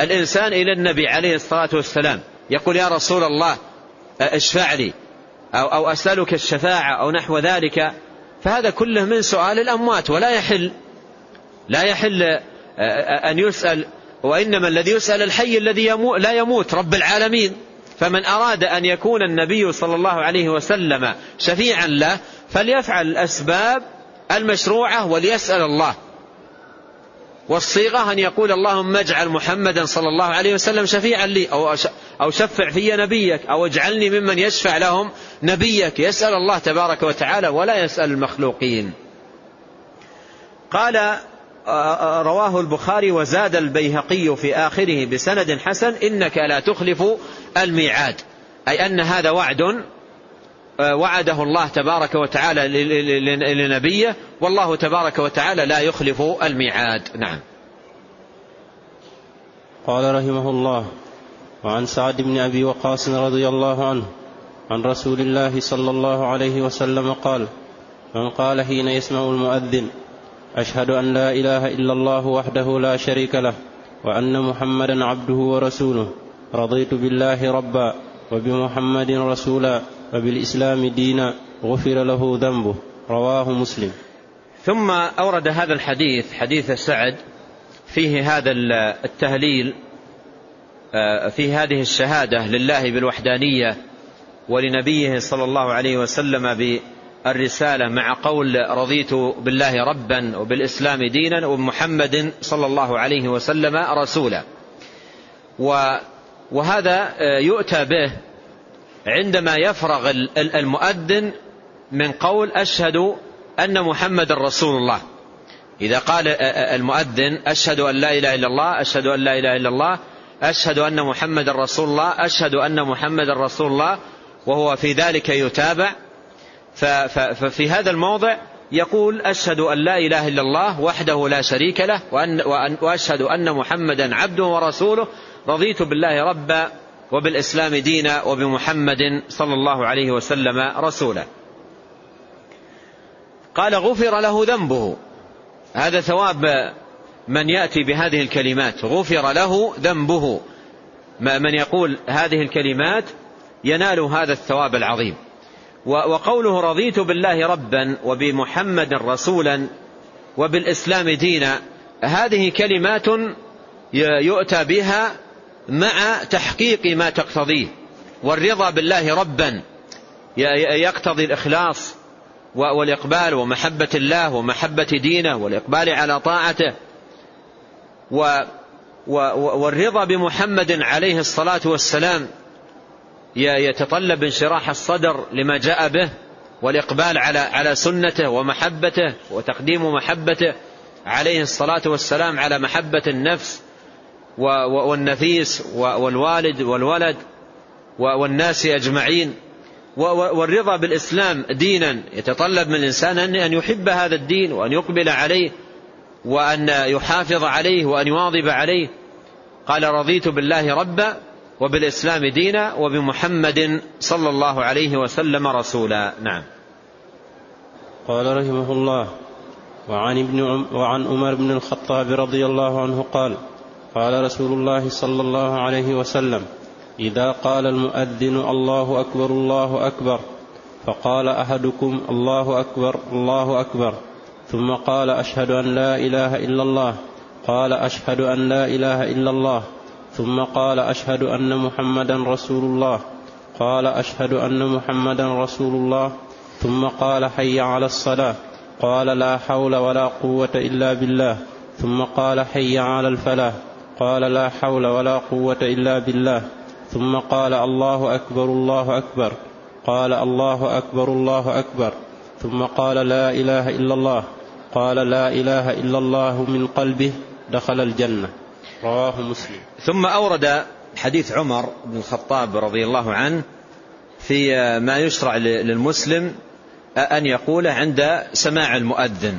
الإنسان إلى النبي عليه الصلاة والسلام. يقول يا رسول الله اشفع لي. أو, أو أسألك الشفاعة أو نحو ذلك. فهذا كله من سؤال الأموات ولا يحل لا يحل أن يسأل. وإنما الذي يسأل الحي الذي يموت لا يموت رب العالمين. فمن أراد أن يكون النبي صلى الله عليه وسلم شفيعا له فليفعل الأسباب المشروعة وليسأل الله. والصيغة أن يقول اللهم اجعل محمدا صلى الله عليه وسلم شفيعا لي أو أو شفع في نبيك أو اجعلني ممن يشفع لهم نبيك. يسأل الله تبارك وتعالى ولا يسأل المخلوقين. قال رواه البخاري وزاد البيهقي في آخره بسند حسن إنك لا تخلف الميعاد. أي أن هذا وعد وعده الله تبارك وتعالى لنبيه والله تبارك وتعالى لا يخلف الميعاد. نعم.
قال رحمه الله وعن سعد بن أبي وقاص رضي الله عنه عن رسول الله صلى الله عليه وسلم قال من قال حين يسمع المؤذن أشهد أن لا إله إلا الله وحده لا شريك له وأن محمدا عبده ورسوله رضيت بالله ربا وبمحمد رسولا وبالإسلام دينا غفر له ذنبه. رواه مسلم.
ثم أورد هذا الحديث حديث سعد فيه هذا التهليل آه، في هذه الشهادة لله بالوحدانية ولنبيه صلى الله عليه وسلم بالرسالة مع قول رضيت بالله ربا وبالإسلام دينا وبمحمد صلى الله عليه وسلم رسولا. وهذا آه، يؤتى به عندما يفرغ المؤذن من قول أشهد أن محمد رسول الله. إذا قال المؤذن أشهد أن لا إله إلا الله أشهد أن لا إله إلا الله أشهد أن محمد رسول الله أشهد أن محمد رسول الله وهو في ذلك يتابع. ففي هذا الموضع يقول أشهد أن لا إله إلا الله وحده لا شريك له وأن وأشهد أن محمدا عبده ورسوله. رضيت بالله ربا وبالإسلام دينا وبمحمد صلى الله عليه وسلم رسولا. قال غفر له ذنبه. هذا ثواب من يأتي بهذه الكلمات. غفر له ذنبه. من يقول هذه الكلمات ينال هذا الثواب العظيم. وقوله رضيت بالله ربا وبمحمد رسولا وبالإسلام دينا هذه كلمات يؤتى بها مع تحقيق ما تقتضيه. والرضا بالله ربا. يقتضي الإخلاص والإقبال ومحبة الله ومحبة دينه والإقبال على طاعته. والرضا بمحمد عليه الصلاة والسلام يتطلب انشراح الصدر لما جاء به والإقبال على على سنته ومحبته وتقديم محبته عليه الصلاة والسلام على محبة النفس والنفيس والوالد والولد والناس أجمعين والرضا بالإسلام دينا. يتطلب من الإنسان أن يحب هذا الدين وأن يقبل عليه وأن يحافظ عليه وأن يواظب عليه. قال رضيت بالله ربا وبالإسلام دينا وبمحمد صلى الله عليه وسلم رسولا. نعم.
قال رحمه الله وعن ابن وعن عمر بن الخطاب رضي الله عنه قال قال رسول الله صلى الله عليه وسلم إذا قال المؤذن الله أكبر الله أكبر. فقال أحدكم الله أكبر الله أكبر. ثم قال أشهد أن لا إله إلا الله. قال أشهد أن لا إله إلا الله. ثم قال أشهد أن محمدا رسول الله. قال أشهد أن محمدا رسول الله. ثم قال حي على الصلاة. قال لا حول ولا قوة إلا بالله. ثم قال حي على الفلاح. قال لا حول ولا قوة إلا بالله. ثم قال الله أكبر الله أكبر. قال الله أكبر الله أكبر. ثم قال لا إله إلا الله. قال لا إله إلا الله من قلبه دخل الجنة. رواه مسلم.
ثم أورد حديث عمر بن الخطاب رضي الله عنه في ما يشرع للمسلم أن يقول عند سماع المؤذن.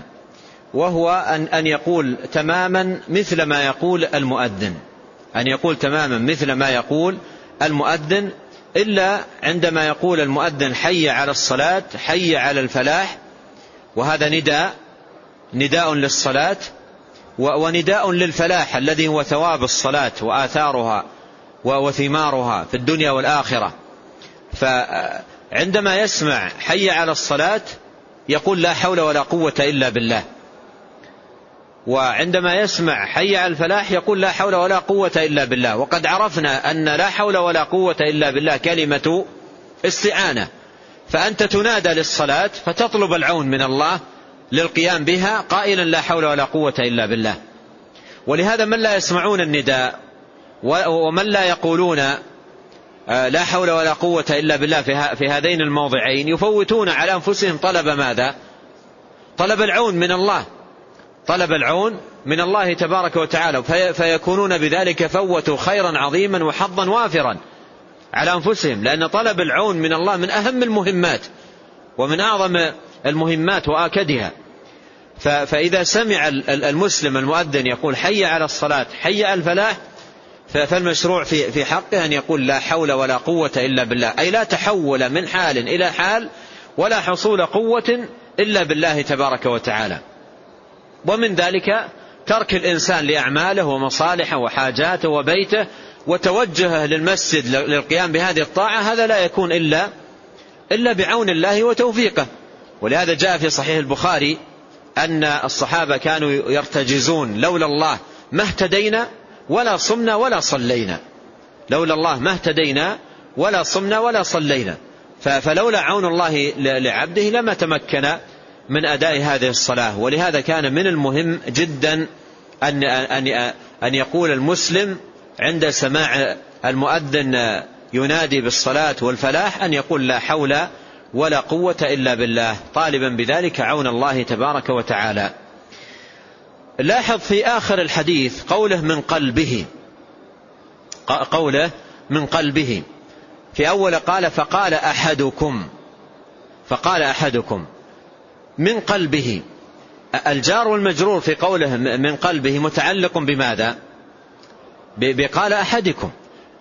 وهو أن أن يقول تماما مثل ما يقول المؤذن. أن يقول تماما مثل ما يقول المؤذن إلا عندما يقول المؤذن حي على الصلاة حي على الفلاح وهذا نداء نداء للصلاة ونداء للفلاح الذي هو ثواب الصلاة وآثارها وثمارها في الدنيا والآخرة. فعندما يسمع حي على الصلاة يقول لا حول ولا قوة إلا بالله. وعندما يسمع حي على الفلاح يقول لا حول ولا قوة إلا بالله. وقد عرفنا أن لا حول ولا قوة إلا بالله كلمة استعانة. فأنت تنادى للصلاة فتطلب العون من الله للقيام بها قائلا لا حول ولا قوة إلا بالله. ولهذا من لا يسمعون النداء ومن لا يقولون آه، لا حول ولا قوة إلا بالله في هذين الموضعين يفوتون على أنفسهم طلب ماذا؟ طلب العون من الله. طلب العون من الله تبارك وتعالى فيكونون بذلك فوتوا خيرا عظيما وحظا وافرا على أنفسهم لأن طلب العون من الله من أهم المهمات ومن أعظم المهمات وآكدها. فإذا سمع المسلم المؤذن يقول حي على الصلاة حي على الفلاح فالمشروع في في حقه أن يقول لا حول ولا قوة إلا بالله أي لا تحول من حال إلى حال ولا حصول قوة إلا بالله تبارك وتعالى. ومن ذلك ترك الإنسان لأعماله ومصالحه وحاجاته وبيته وتوجهه للمسجد للقيام بهذه الطاعة هذا لا يكون إلا إلا بعون الله وتوفيقه. ولهذا جاء في صحيح البخاري أن الصحابة كانوا يرتجزون لولا الله ما اهتدينا ولا صمنا ولا صلينا. لولا الله ما اهتدينا ولا صمنا ولا صلينا. فلولا عون الله لعبده لما تمكن من أداء هذه الصلاة. ولهذا كان من المهم جدا أن, أن, أن يقول المسلم عند سماع المؤذن ينادي بالصلاة والفلاح أن يقول لا حول ولا قوة إلا بالله. طالبا بذلك عون الله تبارك وتعالى. لاحظ في آخر الحديث قوله من قلبه. قوله من قلبه. في أول قال فقال أحدكم. فقال أحدكم. من قلبه. الجار والمجرور في قوله من قلبه متعلق بماذا؟ بقال أحدكم.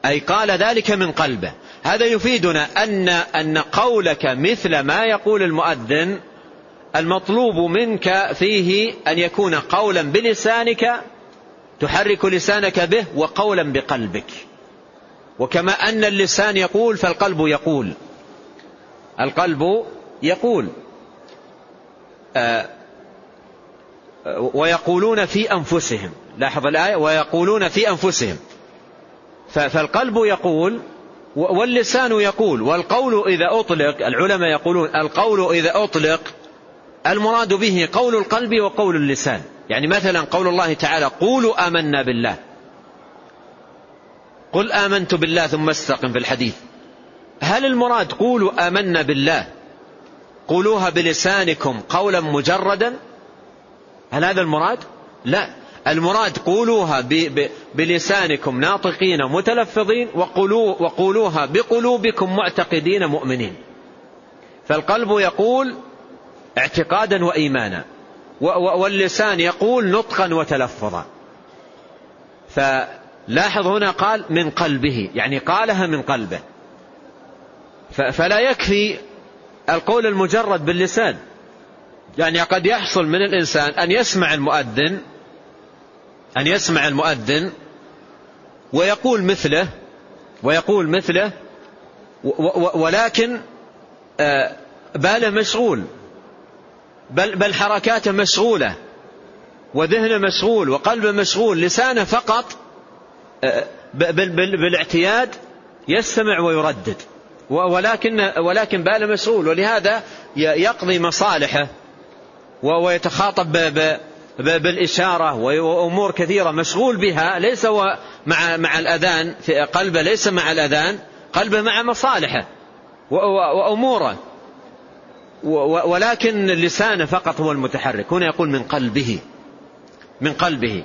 أي قال ذلك من قلبه. هذا يفيدنا أن, أن قولك مثل ما يقول المؤذن المطلوب منك فيه أن يكون قولا بلسانك تحرك لسانك به وقولا بقلبك. وكما أن اللسان يقول فالقلب يقول. القلب يقول. ويقولون في أنفسهم. لاحظ الآية. ويقولون في أنفسهم. فالقلب يقول واللسان يقول والقول إذا أطلق العلماء يقولون القول إذا أطلق المراد به قول القلب وقول اللسان. يعني مثلا قول الله تعالى قولوا آمنا بالله. قل آمنت بالله ثم استقم في الحديث. هل المراد قولوا آمنا بالله قولوها بلسانكم قولا مجردا؟ هل هذا المراد؟ لا. المراد قولوها بلسانكم ناطقين متلفظين وقولوها بقلوبكم معتقدين مؤمنين. فالقلب يقول اعتقادا وإيمانا واللسان يقول نطقا وتلفظا. فلاحظ هنا قال من قلبه يعني قالها من قلبه. فلا يكفي القول المجرد باللسان. يعني قد يحصل من الإنسان أن يسمع المؤذن أن يسمع المؤذن ويقول مثله ويقول مثله ولكن آه، باله مشغول بل, بل حركاته مشغولة وذهنه مشغول وقلبه مشغول لسانه فقط آه، بالإعتياد يستمع ويردد. ولكن ولكن باله مشغول ولهذا يقضي مصالحه ويتخاطب بالإشارة وأمور كثيرة. مشغول بها ليس مع مع الأذان في قلبه ليس مع الأذان قلبه مع مصالحه وأموره. ولكن لسانه فقط هو المتحرك. هنا يقول من قلبه. من قلبه.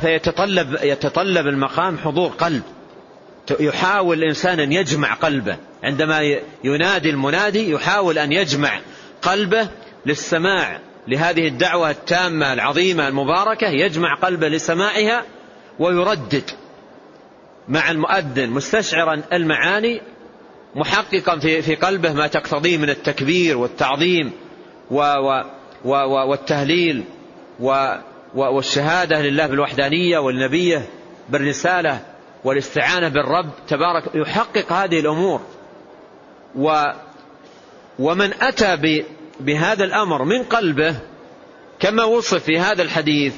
فيتطلب يتطلب المقام حضور قلب. يحاول الإنسان أن يجمع قلبه. عندما ينادي المنادي يحاول أن يجمع قلبه للسماع لهذه الدعوة التامة العظيمة المباركة. يجمع قلبه لسماعها ويردد مع المؤذن مستشعرا المعاني محققا في في قلبه ما تقتضيه من التكبير والتعظيم و و و والتهليل و والشهادة لله بالوحدانية والنبية بالرسالة. والاستعانة بالرب تبارك يحقق هذه الأمور. و ومن أتى بهذا الأمر من قلبه كما وصف في هذا الحديث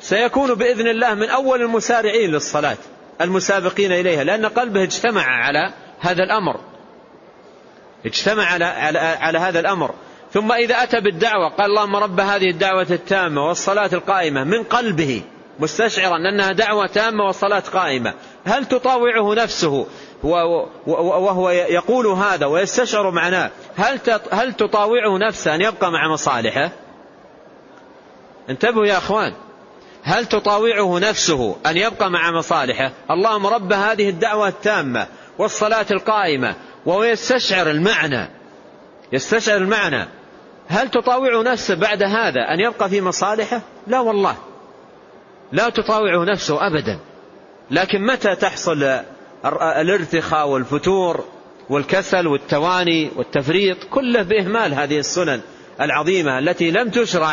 سيكون بإذن الله من أول المسارعين للصلاة المسابقين إليها لأن قلبه اجتمع على هذا الأمر. اجتمع على, على, على هذا الأمر. ثم إذا أتى بالدعوة قال اللهم رب هذه الدعوة التامة والصلاة القائمة من قلبه. مستشعرا أنها دعوة تامة والصلاة قائمة. هل تطاوعه نفسه؟ وهو يقول هذا ويستشعر معناه. هل هل تطاوعه نفسه أن يبقى مع مصالحه؟ انتبهوا يا أخوان. هل تطاوعه نفسه أن يبقى مع مصالحه؟ اللهم رب هذه الدعوة التامة والصلاة القائمة وهو يستشعر المعنى. يستشعر المعنى. هل تطاوع نفسه بعد هذا أن يبقى في مصالحه؟ لا والله. لا تطاوع نفسه أبدا. لكن متى تحصل الارتخاء والفتور والكسل والتواني والتفريط؟ كله بإهمال هذه السنن العظيمة التي لم تشرع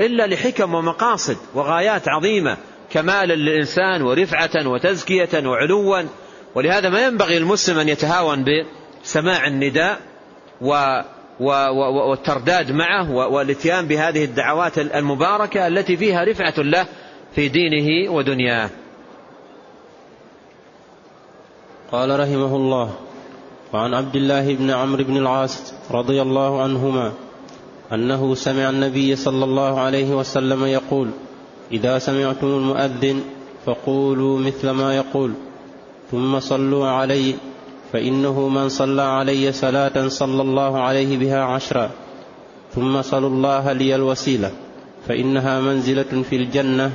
إلا لحكم ومقاصد وغايات عظيمة كمالا للإنسان ورفعة وتزكية وعلوا. ولهذا ما ينبغي المسلم أن يتهاون بسماع النداء و والترداد معه والإتيان بهذه الدعوات المباركة التي فيها رفعة له في دينه ودنياه.
قال رحمه الله وعن عبد الله بن عمرو بن العاص رضي الله عنهما أنه سمع النبي صلى الله عليه وسلم يقول إذا سمعتم المؤذن فقولوا مثل ما يقول ثم صلوا علي فإنه من صلى علي صلاة صلى الله عليه بها عشرا ثم صلوا الله لي الوسيلة فإنها منزلة في الجنة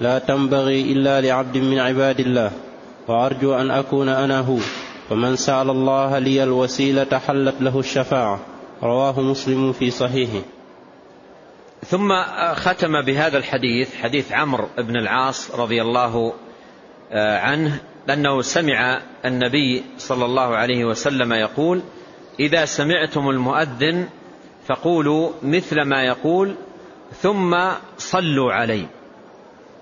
لا تنبغي إلا لعبد من عباد الله وأرجو أن أكون أنا هو. فمن سأل الله لي الوسيلة حلت له الشفاعة. رواه مسلم في صحيحه.
ثم ختم بهذا الحديث حديث عمرو بن العاص رضي الله آه، عنه أنه سمع النبي صلى الله عليه وسلم يقول إذا سمعتم المؤذن فقولوا مثل ما يقول ثم صلوا علي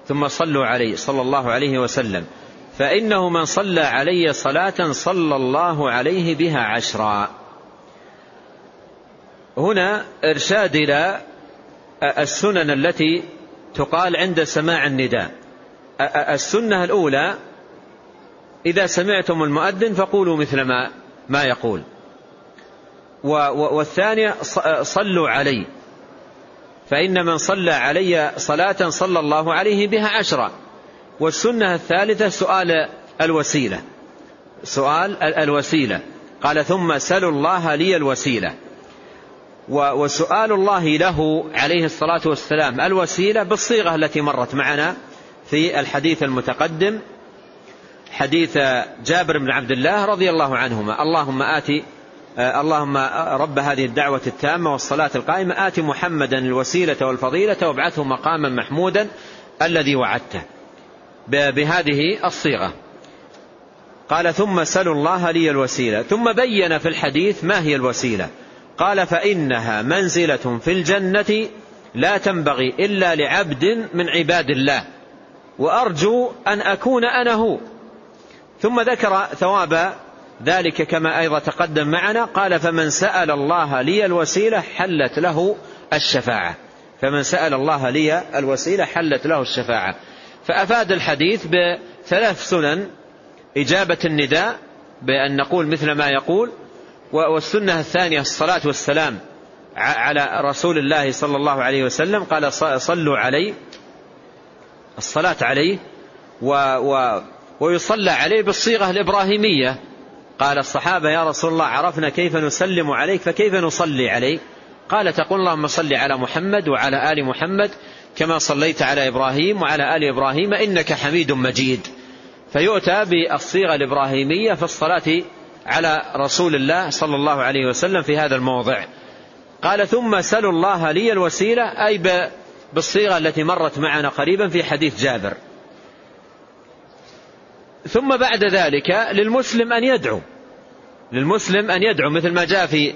ثم صلوا علي صلى الله عليه وسلم. فإنه من صلى علي صلاة صلى الله عليه بها عشرا. هنا إرشاد إلى السنن التي تقال عند سماع النداء. السنة الأولى إذا سمعتم المؤذن فقولوا مثل ما ما يقول. والثانية صلوا علي. فإن من صلى علي صلاة صلى الله عليه بها عشرا والسنة الثالثة سؤال الوسيلة. سؤال الوسيلة. قال ثم سلوا الله لي الوسيلة. وسؤال الله له عليه الصلاة والسلام الوسيلة بالصيغة التي مرت معنا في الحديث المتقدم حديث جابر بن عبد الله رضي الله عنهما. اللهم آتي اللهم رب هذه الدعوة التامة والصلاة القائمة آت محمدا الوسيلة والفضيلة وابعثه مقاما محمودا الذي وعدته. بهذه الصيغة. قال ثم سلوا الله لي الوسيلة. ثم بين في الحديث ما هي الوسيلة. قال فإنها منزلة في الجنة لا تنبغي إلا لعبد من عباد الله. وأرجو أن أكون أنا هو. ثم ذكر ثواب ذلك كما أيضا تقدم معنا قال فمن سأل الله لي الوسيلة حلت له الشفاعة. فمن سأل الله لي الوسيلة حلت له الشفاعة. فأفاد الحديث بثلاث سنن إجابة النداء بأن نقول مثل ما يقول والسنة الثانية الصلاة والسلام على رسول الله صلى الله عليه وسلم قال صلوا علي الصلاة عليه و و ويصلى عليه بالصيغة الإبراهيمية. قال الصحابة يا رسول الله عرفنا كيف نسلم عليك فكيف نصلي عليك؟ قال تقول اللهم صل على محمد وعلى آل محمد كما صليت على إبراهيم وعلى آل إبراهيم إنك حميد مجيد. فيؤتى بالصيغة الإبراهيمية في الصلاة على رسول الله صلى الله عليه وسلم في هذا الموضع. قال ثم سلوا الله لي الوسيلة أي بالصيغة التي مرت معنا قريبا في حديث جابر. ثم بعد ذلك للمسلم أن يدعو. للمسلم أن يدعو مثل ما جاء في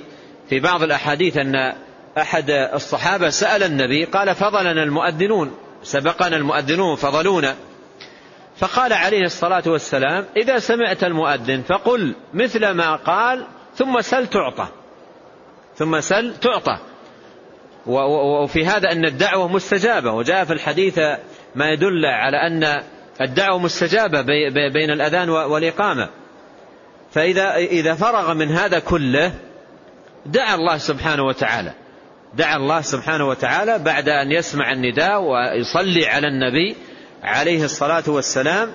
في بعض الأحاديث أن أحد الصحابة سأل النبي قال فضلنا المؤذنون سبقنا المؤذنون فضلونا. فقال عليه الصلاة والسلام إذا سمعت المؤذن فقل مثل ما قال ثم سل تعطى. ثم سل تعطى. وفي هذا أن الدعوة مستجابة. وجاء في الحديث ما يدل على أن الدعوة مستجابة بين الأذان والإقامة. فإذا إذا فرغ من هذا كله دعا الله سبحانه وتعالى. دعا الله سبحانه وتعالى بعد أن يسمع النداء ويصلي على النبي عليه الصلاة والسلام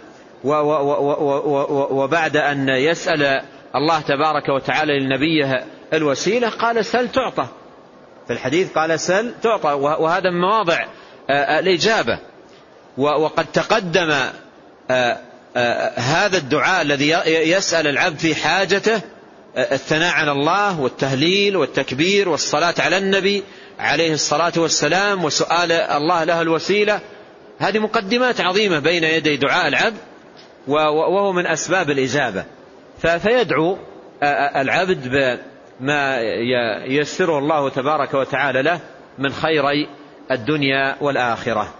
وبعد أن يسأل الله تبارك وتعالى لنبيه الوسيلة قال سل تعطى. في الحديث قال سل تعطى وهذا من مواضع الإجابة وقد تقدم هذا الدعاء الذي يسأل العبد في حاجته الثناء على الله والتهليل والتكبير والصلاة على النبي عليه الصلاة والسلام وسؤال الله له الوسيلة. هذه مقدمات عظيمة بين يدي دعاء العبد وهو من أسباب الإجابة. فيدعو العبد بما ييسره الله تبارك وتعالى له من خيري الدنيا والآخرة.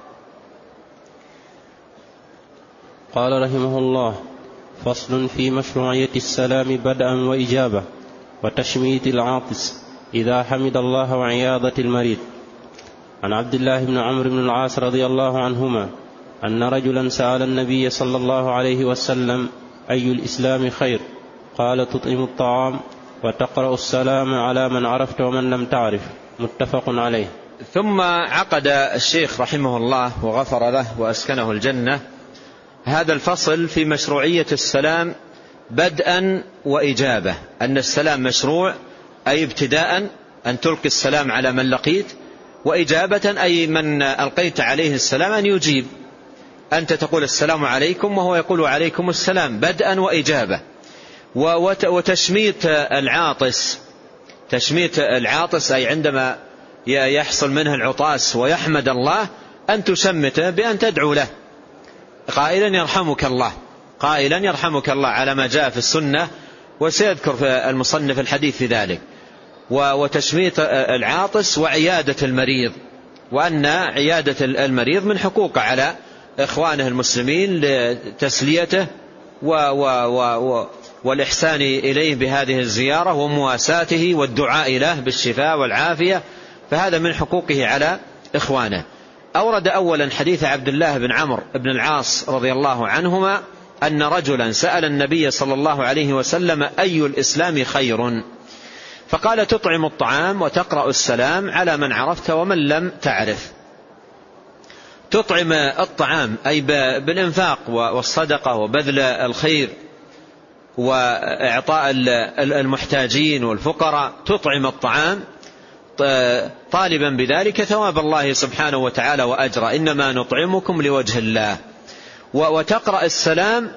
قال رحمه الله فصل في مشروعية السلام بدءا وإجابة وتشميت العاطس إذا حمد الله وعياضة المريض. عن عبد الله بن عمرو بن العاص رضي الله عنهما أن رجلا سأل النبي صلى الله عليه وسلم أي الإسلام خير؟ قال تطعم الطعام وتقرأ السلام على من عرفت ومن لم تعرف. متفق عليه.
ثم عقد الشيخ رحمه الله وغفر له وأسكنه الجنة هذا الفصل في مشروعية السلام بدءا وإجابة. أن السلام مشروع أي ابتداء أن تلقي السلام على من لقيت وإجابة أي من ألقيت عليه السلام أن يجيب. أنت تقول السلام عليكم وهو يقول عليكم السلام بدءا وإجابة. وتشميت العاطس. تشميت العاطس أي عندما يحصل منه العطاس ويحمد الله أن تشمته بأن تدعو له. قائلا يرحمك الله. قائلا يرحمك الله على ما جاء في السنة وسيذكر في المصنف الحديث في ذلك. وتشميت العاطس وعيادة المريض وأن عيادة المريض من حقوقه على إخوانه المسلمين لتسليته و و و والإحسان إليه بهذه الزيارة ومواساته والدعاء له بالشفاء والعافية فهذا من حقوقه على إخوانه. أورد أولا حديث عبد الله بن عمرو بن العاص رضي الله عنهما أن رجلا سأل النبي صلى الله عليه وسلم أي الإسلام خير؟ فقال تطعم الطعام وتقرأ السلام على من عرفت ومن لم تعرف. تطعم الطعام أي بالإنفاق والصدقة وبذل الخير وإعطاء المحتاجين والفقراء تطعم الطعام طالبا بذلك ثواب الله سبحانه وتعالى وأجره. إنما نطعمكم لوجه الله. وتقرأ السلام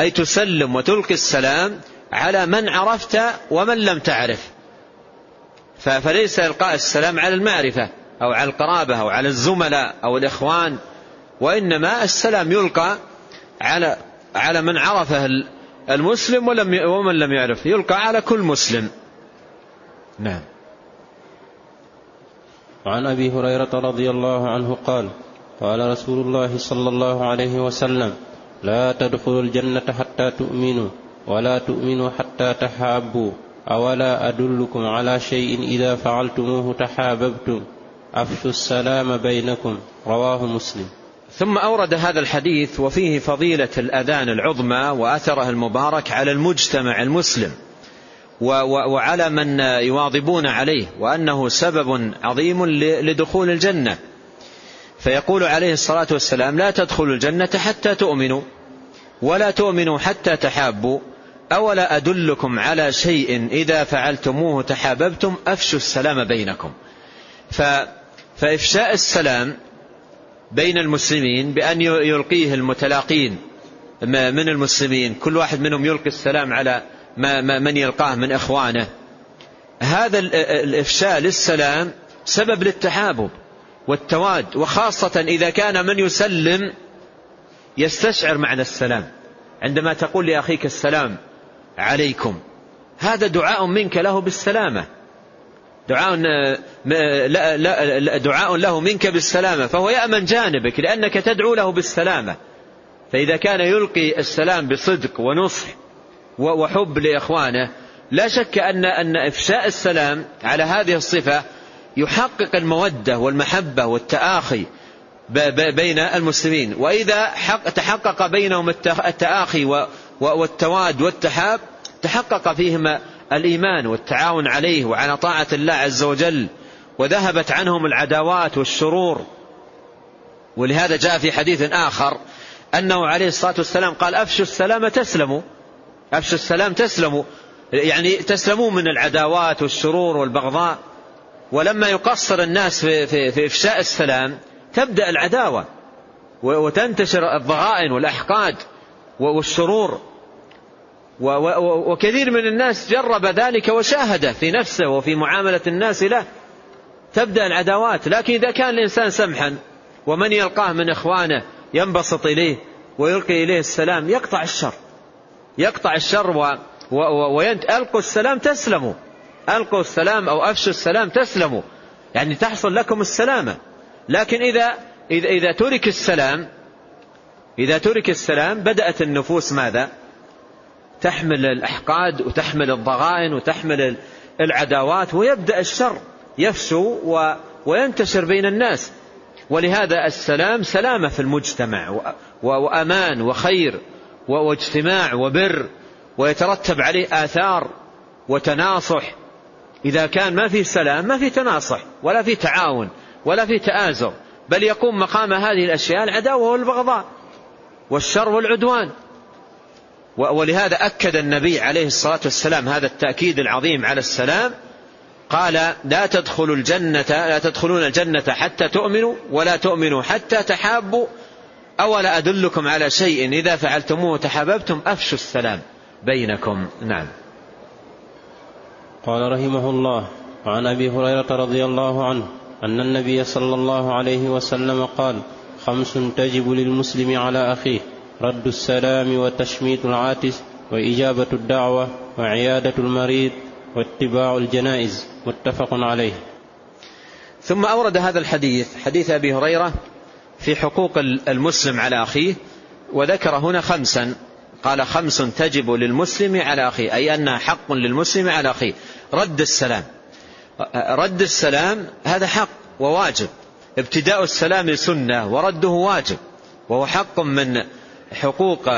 أي تسلم وتلقي السلام على من عرفت ومن لم تعرف. فليس إلقاء السلام على المعرفة أو على القرابة أو على الزملاء أو الإخوان وإنما السلام يلقى على على من عرفه المسلم ولم ومن لم يعرف يلقى على كل مسلم. نعم.
وعن أبي هريرة رضي الله عنه قال قال رسول الله صلى الله عليه وسلم لا تدخلوا الجنة حتى تؤمنوا ولا تؤمنوا حتى تحابوا أولا أدلكم على شيء إذا فعلتموه تحاببتم أفشوا السلام بينكم رواه مسلم.
ثم أورد هذا الحديث وفيه فضيلة الأذان العظمى واثره المبارك على المجتمع المسلم. وعلى من يواظبون عليه وأنه سبب عظيم لدخول الجنة. فيقول عليه الصلاة والسلام لا تدخلوا الجنة حتى تؤمنوا ولا تؤمنوا حتى تحابوا أولا أدلكم على شيء إذا فعلتموه تحاببتم أفشوا السلام بينكم. فإفشاء السلام بين المسلمين بأن يلقيه المتلاقين من المسلمين كل واحد منهم يلقي السلام على ما من يلقاه من إخوانه. هذا الإفشاء للسلام سبب للتحابب والتواد وخاصة إذا كان من يسلم يستشعر معنى السلام. عندما تقول لأخيك السلام عليكم هذا دعاء منك له بالسلامة. دعاء لا دعاء له منك بالسلامة فهو يأمن جانبك لأنك تدعو له بالسلامة. فإذا كان يلقي السلام بصدق ونصح وحب لإخوانه. لا شك أن أن إفشاء السلام على هذه الصفة يحقق المودة والمحبة والتآخي بين المسلمين. وإذا تحقق بينهم التآخي والتواد والتحاب تحقق فيهما الإيمان والتعاون عليه وعلى طاعة الله عز وجل وذهبت عنهم العداوات والشرور. ولهذا جاء في حديث آخر أنه عليه الصلاة والسلام قال أفشوا السلام تسلموا. أفشوا السلام تسلموا. يعني تسلمون من العداوات والشرور والبغضاء. ولما يقصر الناس في, في, في إفشاء السلام تبدأ العداوة. وتنتشر الضغائن والأحقاد والشرور وكثير من الناس جرب ذلك وشاهده في نفسه وفي معاملة الناس له. تبدأ العداوات. لكن إذا كان الإنسان سمحا ومن يلقاه من إخوانه ينبسط إليه ويلقي إليه السلام يقطع الشر. يقطع الشر و و وينت ألقوا السلام تسلموا. ألقوا السلام أو أفشوا السلام تسلموا. يعني تحصل لكم السلامة. لكن إذا إذا, إذا ترك السلام إذا ترك السلام بدأت النفوس ماذا؟ تحمل الأحقاد وتحمل الضغائن وتحمل العداوات ويبدأ الشر يفشو و وينتشر بين الناس. ولهذا السلام سلامة في المجتمع وأمان وخير. واجتماع وبر ويترتب عليه آثار وتناصح. إذا كان ما في سلام ما في تناصح ولا في تعاون ولا في تآزر بل يقوم مقام هذه الأشياء العداوة والبغضاء والشر والعدوان. ولهذا أكد النبي عليه الصلاة والسلام هذا التأكيد العظيم على السلام. قال لا تدخلوا الجنة لا تدخلون الجنة حتى تؤمنوا ولا تؤمنوا حتى تحابوا أولا أدلكم على شيء إذا فعلتموه تحاببتم أفشوا السلام بينكم. نعم.
قال رحمه الله وعن أبي هريرة رضي الله عنه أن النبي صلى الله عليه وسلم قال خمس تجب للمسلم على أخيه رد السلام وتشميت العاتس وإجابة الدعوة وعيادة المريض واتباع الجنائز. متفق عليه.
ثم أورد هذا الحديث حديث أبي هريرة في حقوق المسلم على أخيه وذكر هنا خمسا. قال خمس تجب للمسلم على أخيه أي أنها حق للمسلم على أخيه. رد السلام. رد السلام هذا حق وواجب. ابتداء السلام سنة ورده واجب. وهو حق من حقوق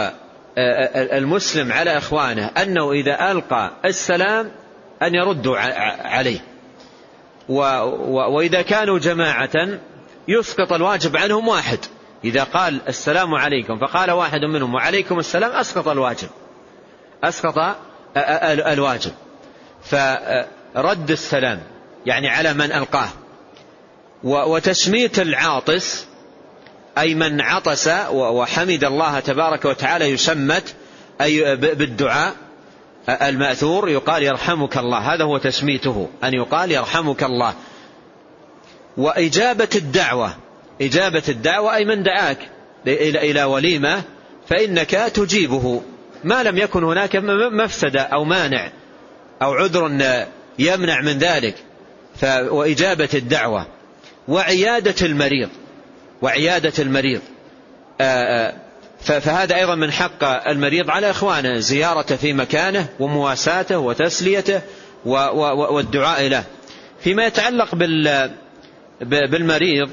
المسلم على إخوانه أنه إذا ألقى السلام أن يردوا عليه. وإذا كانوا جماعة يسقط الواجب عنهم واحد. إذا قال السلام عليكم فقال واحد منهم وعليكم السلام أسقط الواجب. أسقط الواجب. فرد السلام يعني على من ألقاه. وتشميت العاطس أي من عطس وحمد الله تبارك وتعالى يشمت أي بالدعاء المأثور يقال يرحمك الله. هذا هو تشميته أن يقال يرحمك الله. وإجابة الدعوة. إجابة الدعوة أي من دعاك إلى وليمة فإنك تجيبه. ما لم يكن هناك مفسدة أو مانع أو عذر يمنع من ذلك. وإجابة الدعوة. وعيادة المريض. وعيادة المريض. فهذا أيضا من حق المريض على إخوانه. زيارته في مكانه ومواساته وتسليته والدعاء له. فيما يتعلق بالمريض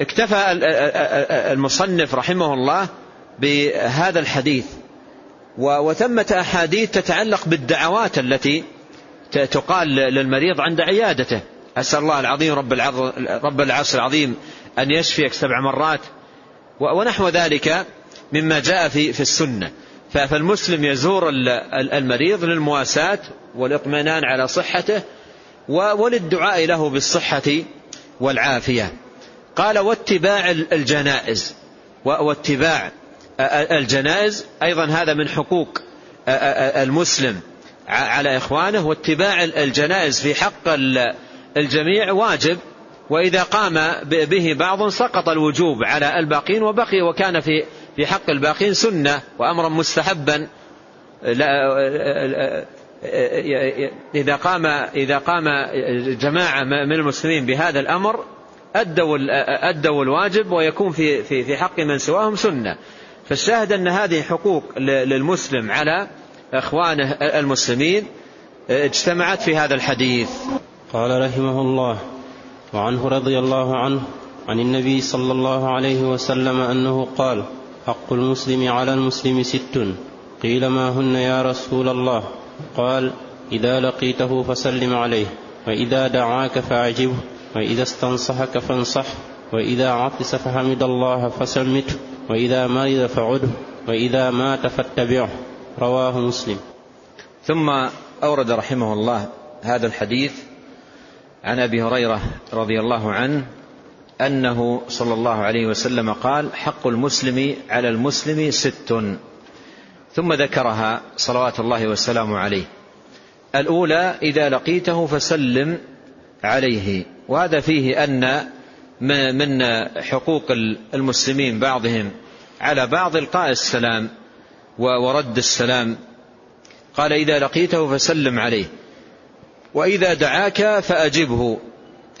اكتفى المصنف رحمه الله بهذا الحديث. وثمة أحاديث تتعلق بالدعوات التي تقال للمريض عند عيادته. أسأل الله العظيم رب, رب العرش العظيم أن يشفيك سبع مرات. ونحو ذلك مما جاء في, في السنة. فالمسلم يزور المريض للمواساة والإطمئنان على صحته وللدعاء له بالصحة والعافية. قال واتباع الجنائز. واتباع الجنائز أيضا هذا من حقوق المسلم. على إخوانه واتباع الجنائز في حق الجميع واجب. وإذا قام به بعض سقط الوجوب على الباقين وبقي وكان في في حق الباقين سنة وأمرا مستحبا. إذا قام إذا قام جماعة من المسلمين بهذا الأمر أدوا أدوا الواجب ويكون في في في حق من سواهم سنة. فالشاهد أن هذه حقوق للمسلم على إخوانه المسلمين اجتمعت في هذا الحديث.
قال رحمه الله وعنه رضي الله عنه عن النبي صلى الله عليه وسلم أنه قال حق المسلم على المسلم ست. قيل ما هن يا رسول الله؟ قال إذا لقيته فسلم عليه. وإذا دعاك فأعجبه. وإذا استنصحك فانصح. وإذا عطس فحمد الله فسمته. وإذا مرض فعده. وإذا مات فاتبعه. رواه مسلم.
ثم أورد رحمه الله هذا الحديث عن أبي هريرة رضي الله عنه أنه صلى الله عليه وسلم قال حق المسلم على المسلم ست ثم ذكرها صلوات الله وسلامه عليه. الأولى إذا لقيته فسلم عليه. وهذا فيه أن من حقوق المسلمين بعضهم على بعض إلقاء السلام ورد السلام. قال إذا لقيته فسلم عليه. وإذا دعاك فأجبه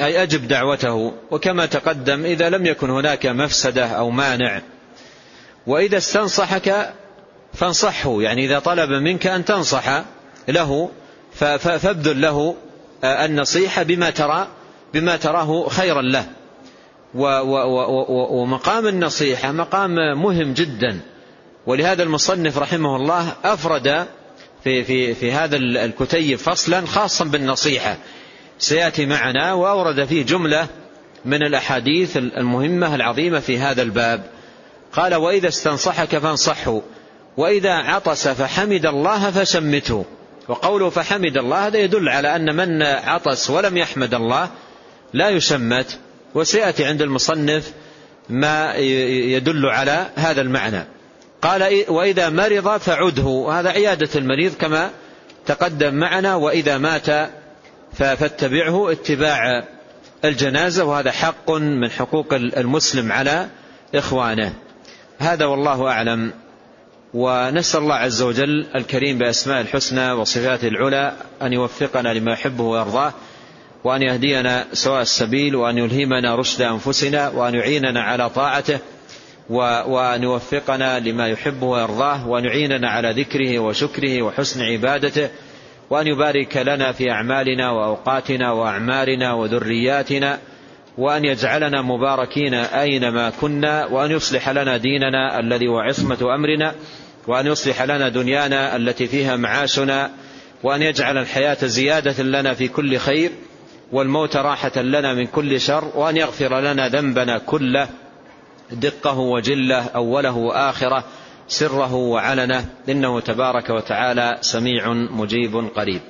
أي أجب دعوته. وكما تقدم إذا لم يكن هناك مفسدة أو مانع. وإذا استنصحك فانصحه. يعني إذا طلب منك أن تنصح له فابذل له النصيحة بما ترى بما تراه خيرا له. ومقام النصيحة مقام مهم جدا. ولهذا المصنف رحمه الله أفرد في, في, في هذا الكتيب فصلا خاصا بالنصيحة. سيأتي معنا وأورد فيه جملة من الأحاديث المهمة العظيمة في هذا الباب. قال وإذا استنصحك فانصحه. وإذا عطس فحمد الله فشمته وقوله فحمد الله هذا يدل على أن من عطس ولم يحمد الله لا يشمت وسيأتي عند المصنف ما يدل على هذا المعنى. قال وإذا مرض فعده. وهذا عيادة المريض كما تقدم معنا. وإذا مات فاتبعه اتباع الجنازة. وهذا حق من حقوق المسلم على إخوانه. هذا والله أعلم. ونسأل الله عز وجل الكريم بأسماء الحسنى وصفاته العلى أن يوفقنا لما يحبه ويرضاه وأن يهدينا سواء السبيل وأن يلهمنا رشد أنفسنا وأن يعيننا على طاعته وأن يوفقنا لما يحبه ويرضاه وأن يعيننا على ذكره وشكره وحسن عبادته وأن يبارك لنا في أعمالنا وأوقاتنا وأعمارنا وذرياتنا وأن يجعلنا مباركين أينما كنا وأن يصلح لنا ديننا الذي هو عصمة أمرنا وأن يصلح لنا دنيانا التي فيها معاشنا وأن يجعل الحياة زيادة لنا في كل خير والموت راحة لنا من كل شر وأن يغفر لنا ذنبنا كله دقه وجله أوله وآخره سره وعلنه. إنه تبارك وتعالى سميع مجيب قريب.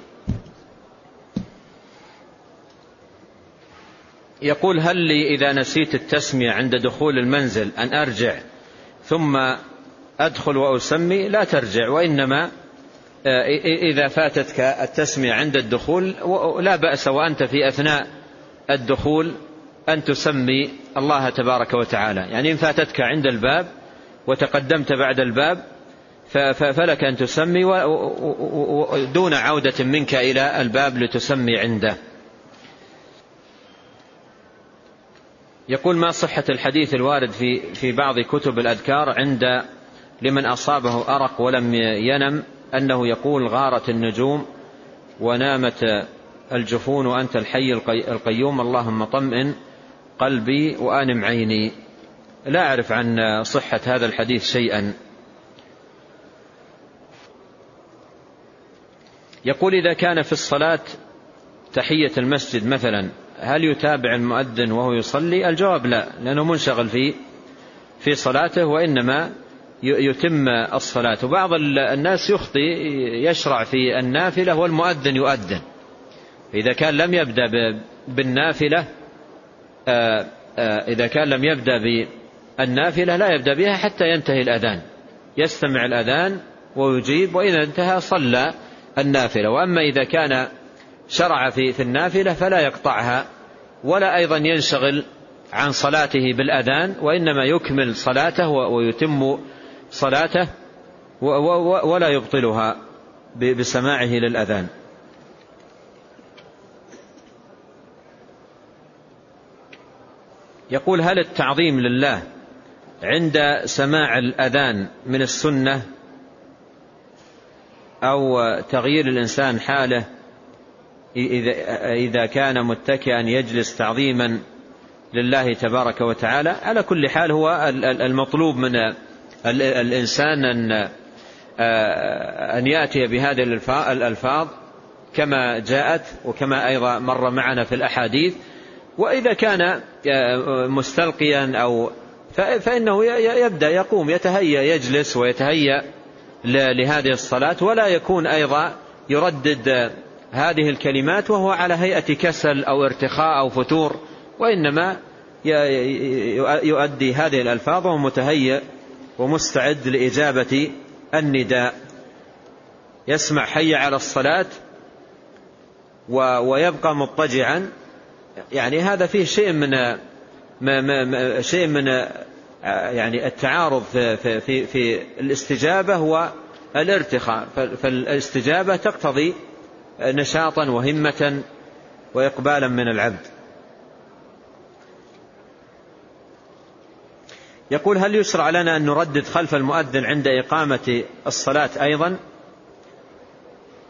يقول هل لي إذا نسيت التسمية عند دخول المنزل أن أرجع ثم أدخل وأسمي لا ترجع وإنما آه، إذا فاتتك التسمية عند الدخول لا بأس وأنت في أثناء الدخول أن تسمي الله تبارك وتعالى. يعني إن فاتتك عند الباب وتقدمت بعد الباب فلك أن تسمي دون عودة منك إلى الباب لتسمي عنده. يقول ما صحة الحديث الوارد في في بعض كتب الأذكار عند لمن أصابه أرق ولم ينم أنه يقول غارت النجوم ونامت الجفون وأنت الحي القيوم. اللهم طمئن قلبي وآنم عيني. لا أعرف عن صحة هذا الحديث شيئا. يقول إذا كان في الصلاة تحية المسجد مثلا هل يتابع المؤذن وهو يصلي؟ الجواب لا لأنه منشغل في في صلاته وإنما يتم الصلاة. وبعض الناس يخطي يشرع في النافلة والمؤذن يؤذن. إذا كان لم يبدأ بالنافلة آه، آه، إذا كان لم يبدأ بالنافلة لا يبدأ بها حتى ينتهي الأذان. يستمع الأذان ويجيب وإذا انتهى صلى النافلة. وأما إذا كان شرع في في النافلة فلا يقطعها ولا أيضا ينشغل عن صلاته بالأذان وإنما يكمل صلاته ويتم صلاته ولا يبطلها بسماعه للأذان. يقول هل التعظيم لله عند سماع الأذان من السنة أو تغيير الإنسان حاله إذا كان متكئا يجلس تعظيما لله تبارك وتعالى؟ على كل حال هو المطلوب من الإنسان أن أن يأتي بهذه الألفاظ كما جاءت وكما أيضا مر معنا في الأحاديث. وإذا كان مستلقيا أو فإنه يبدأ يقوم يتهيأ يجلس ويتهيأ لهذه الصلاة. ولا يكون أيضا يردد هذه الكلمات وهو على هيئة كسل أو ارتخاء أو فتور. وإنما يؤدي هذه الألفاظ وهو متهيئ ومستعد لإجابة النداء. يسمع حي على الصلاة ويبقى مضطجعا. يعني هذا فيه شيء من ما ما شيء من يعني التعارض في, في, في, في الاستجابة والارتخاء. فالاستجابة تقتضي نشاطا وهمة وإقبالا من العبد. يقول هل يشرع لنا أن نردد خلف المؤذن عند إقامة الصلاة أيضا؟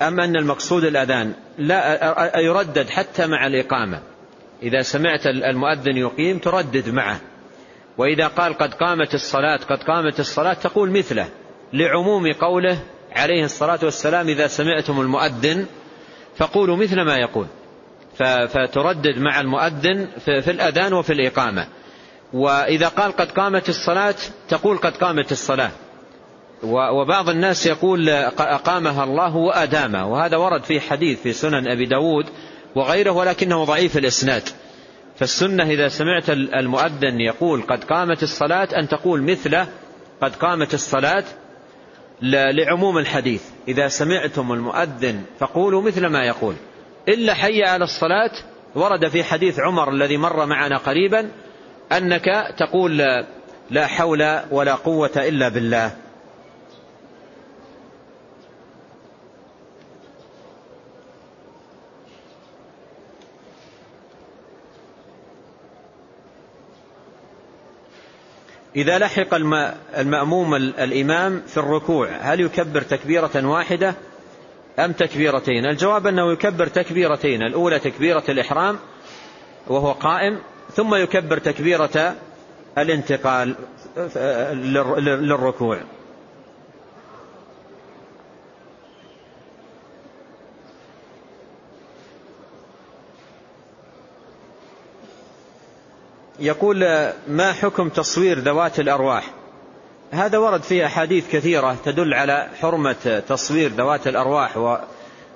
أم أن المقصود الأذان لا يردد حتى مع الإقامة. إذا سمعت المؤذن يقيم تردد معه. وإذا قال قد قامت الصلاة قد قامت الصلاة تقول مثله لعموم قوله عليه الصلاة والسلام إذا سمعتم المؤذن فقولوا مثل ما يقول. فتردد مع المؤذن في الأذان وفي الإقامة. وإذا قال قد قامت الصلاة تقول قد قامت الصلاة. وبعض الناس يقول أقامها الله وأدامها وهذا ورد في حديث في سنن أبي داود وغيره ولكنه ضعيف الإسناد. فالسنة إذا سمعت المؤذن يقول قد قامت الصلاة أن تقول مثله قد قامت الصلاة لعموم الحديث. إذا سمعتم المؤذن فقولوا مثل ما يقول. إلا حي على الصلاة ورد في حديث عمر الذي مر معنا قريبا أنك تقول لا حول ولا قوة إلا بالله. إذا لحق المأموم الإمام في الركوع هل يكبر تكبيرة واحدة أم تكبيرتين؟ الجواب أنه يكبر تكبيرتين الأولى تكبيرة الإحرام وهو قائم ثم يكبر تكبيرة الانتقال للركوع. يقول ما حكم تصوير ذوات الأرواح؟ هذا ورد فيه أحاديث كثيرة تدل على حرمة تصوير ذوات الأرواح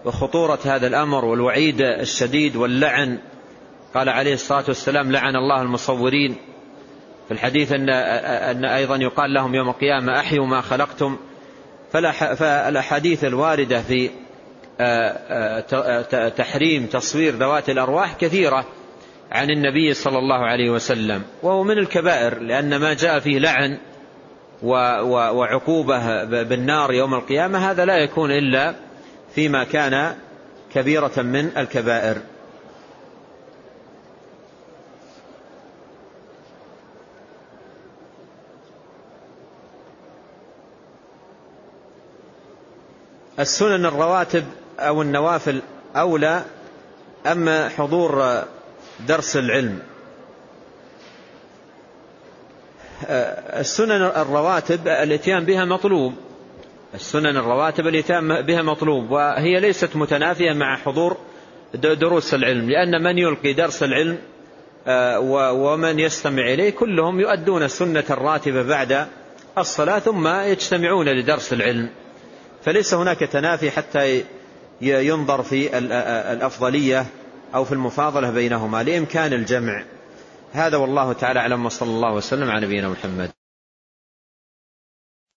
وخطورة هذا الأمر والوعيد الشديد واللعن. قال عليه الصلاة والسلام لعن الله المصورين. في الحديث أن, أن أيضا يقال لهم يوم القيامة أحيوا ما خلقتم. فالأحاديث الواردة في تحريم تصوير ذوات الأرواح كثيرة عن النبي صلى الله عليه وسلم. وهو من الكبائر لأن ما جاء فيه لعن وعقوبة بالنار يوم القيامة هذا لا يكون إلا فيما كان كبيرة من الكبائر. السنن الرواتب أو النوافل أولى أما حضور درس العلم. السنن الرواتب الإتيان بها مطلوب. السنن الرواتب الإتيان بها مطلوب وهي ليست متنافية مع حضور دروس العلم لأن من يلقي درس العلم ومن يستمع إليه كلهم يؤدون السنة الراتبة بعد الصلاة ثم يجتمعون لدرس العلم. فليس هناك تنافي حتى ينظر في الأفضلية أو في المفاضلة بينهما لإمكان الجمع. هذا والله تعالى أعلم وصلى الله وسلم على نبينا محمد.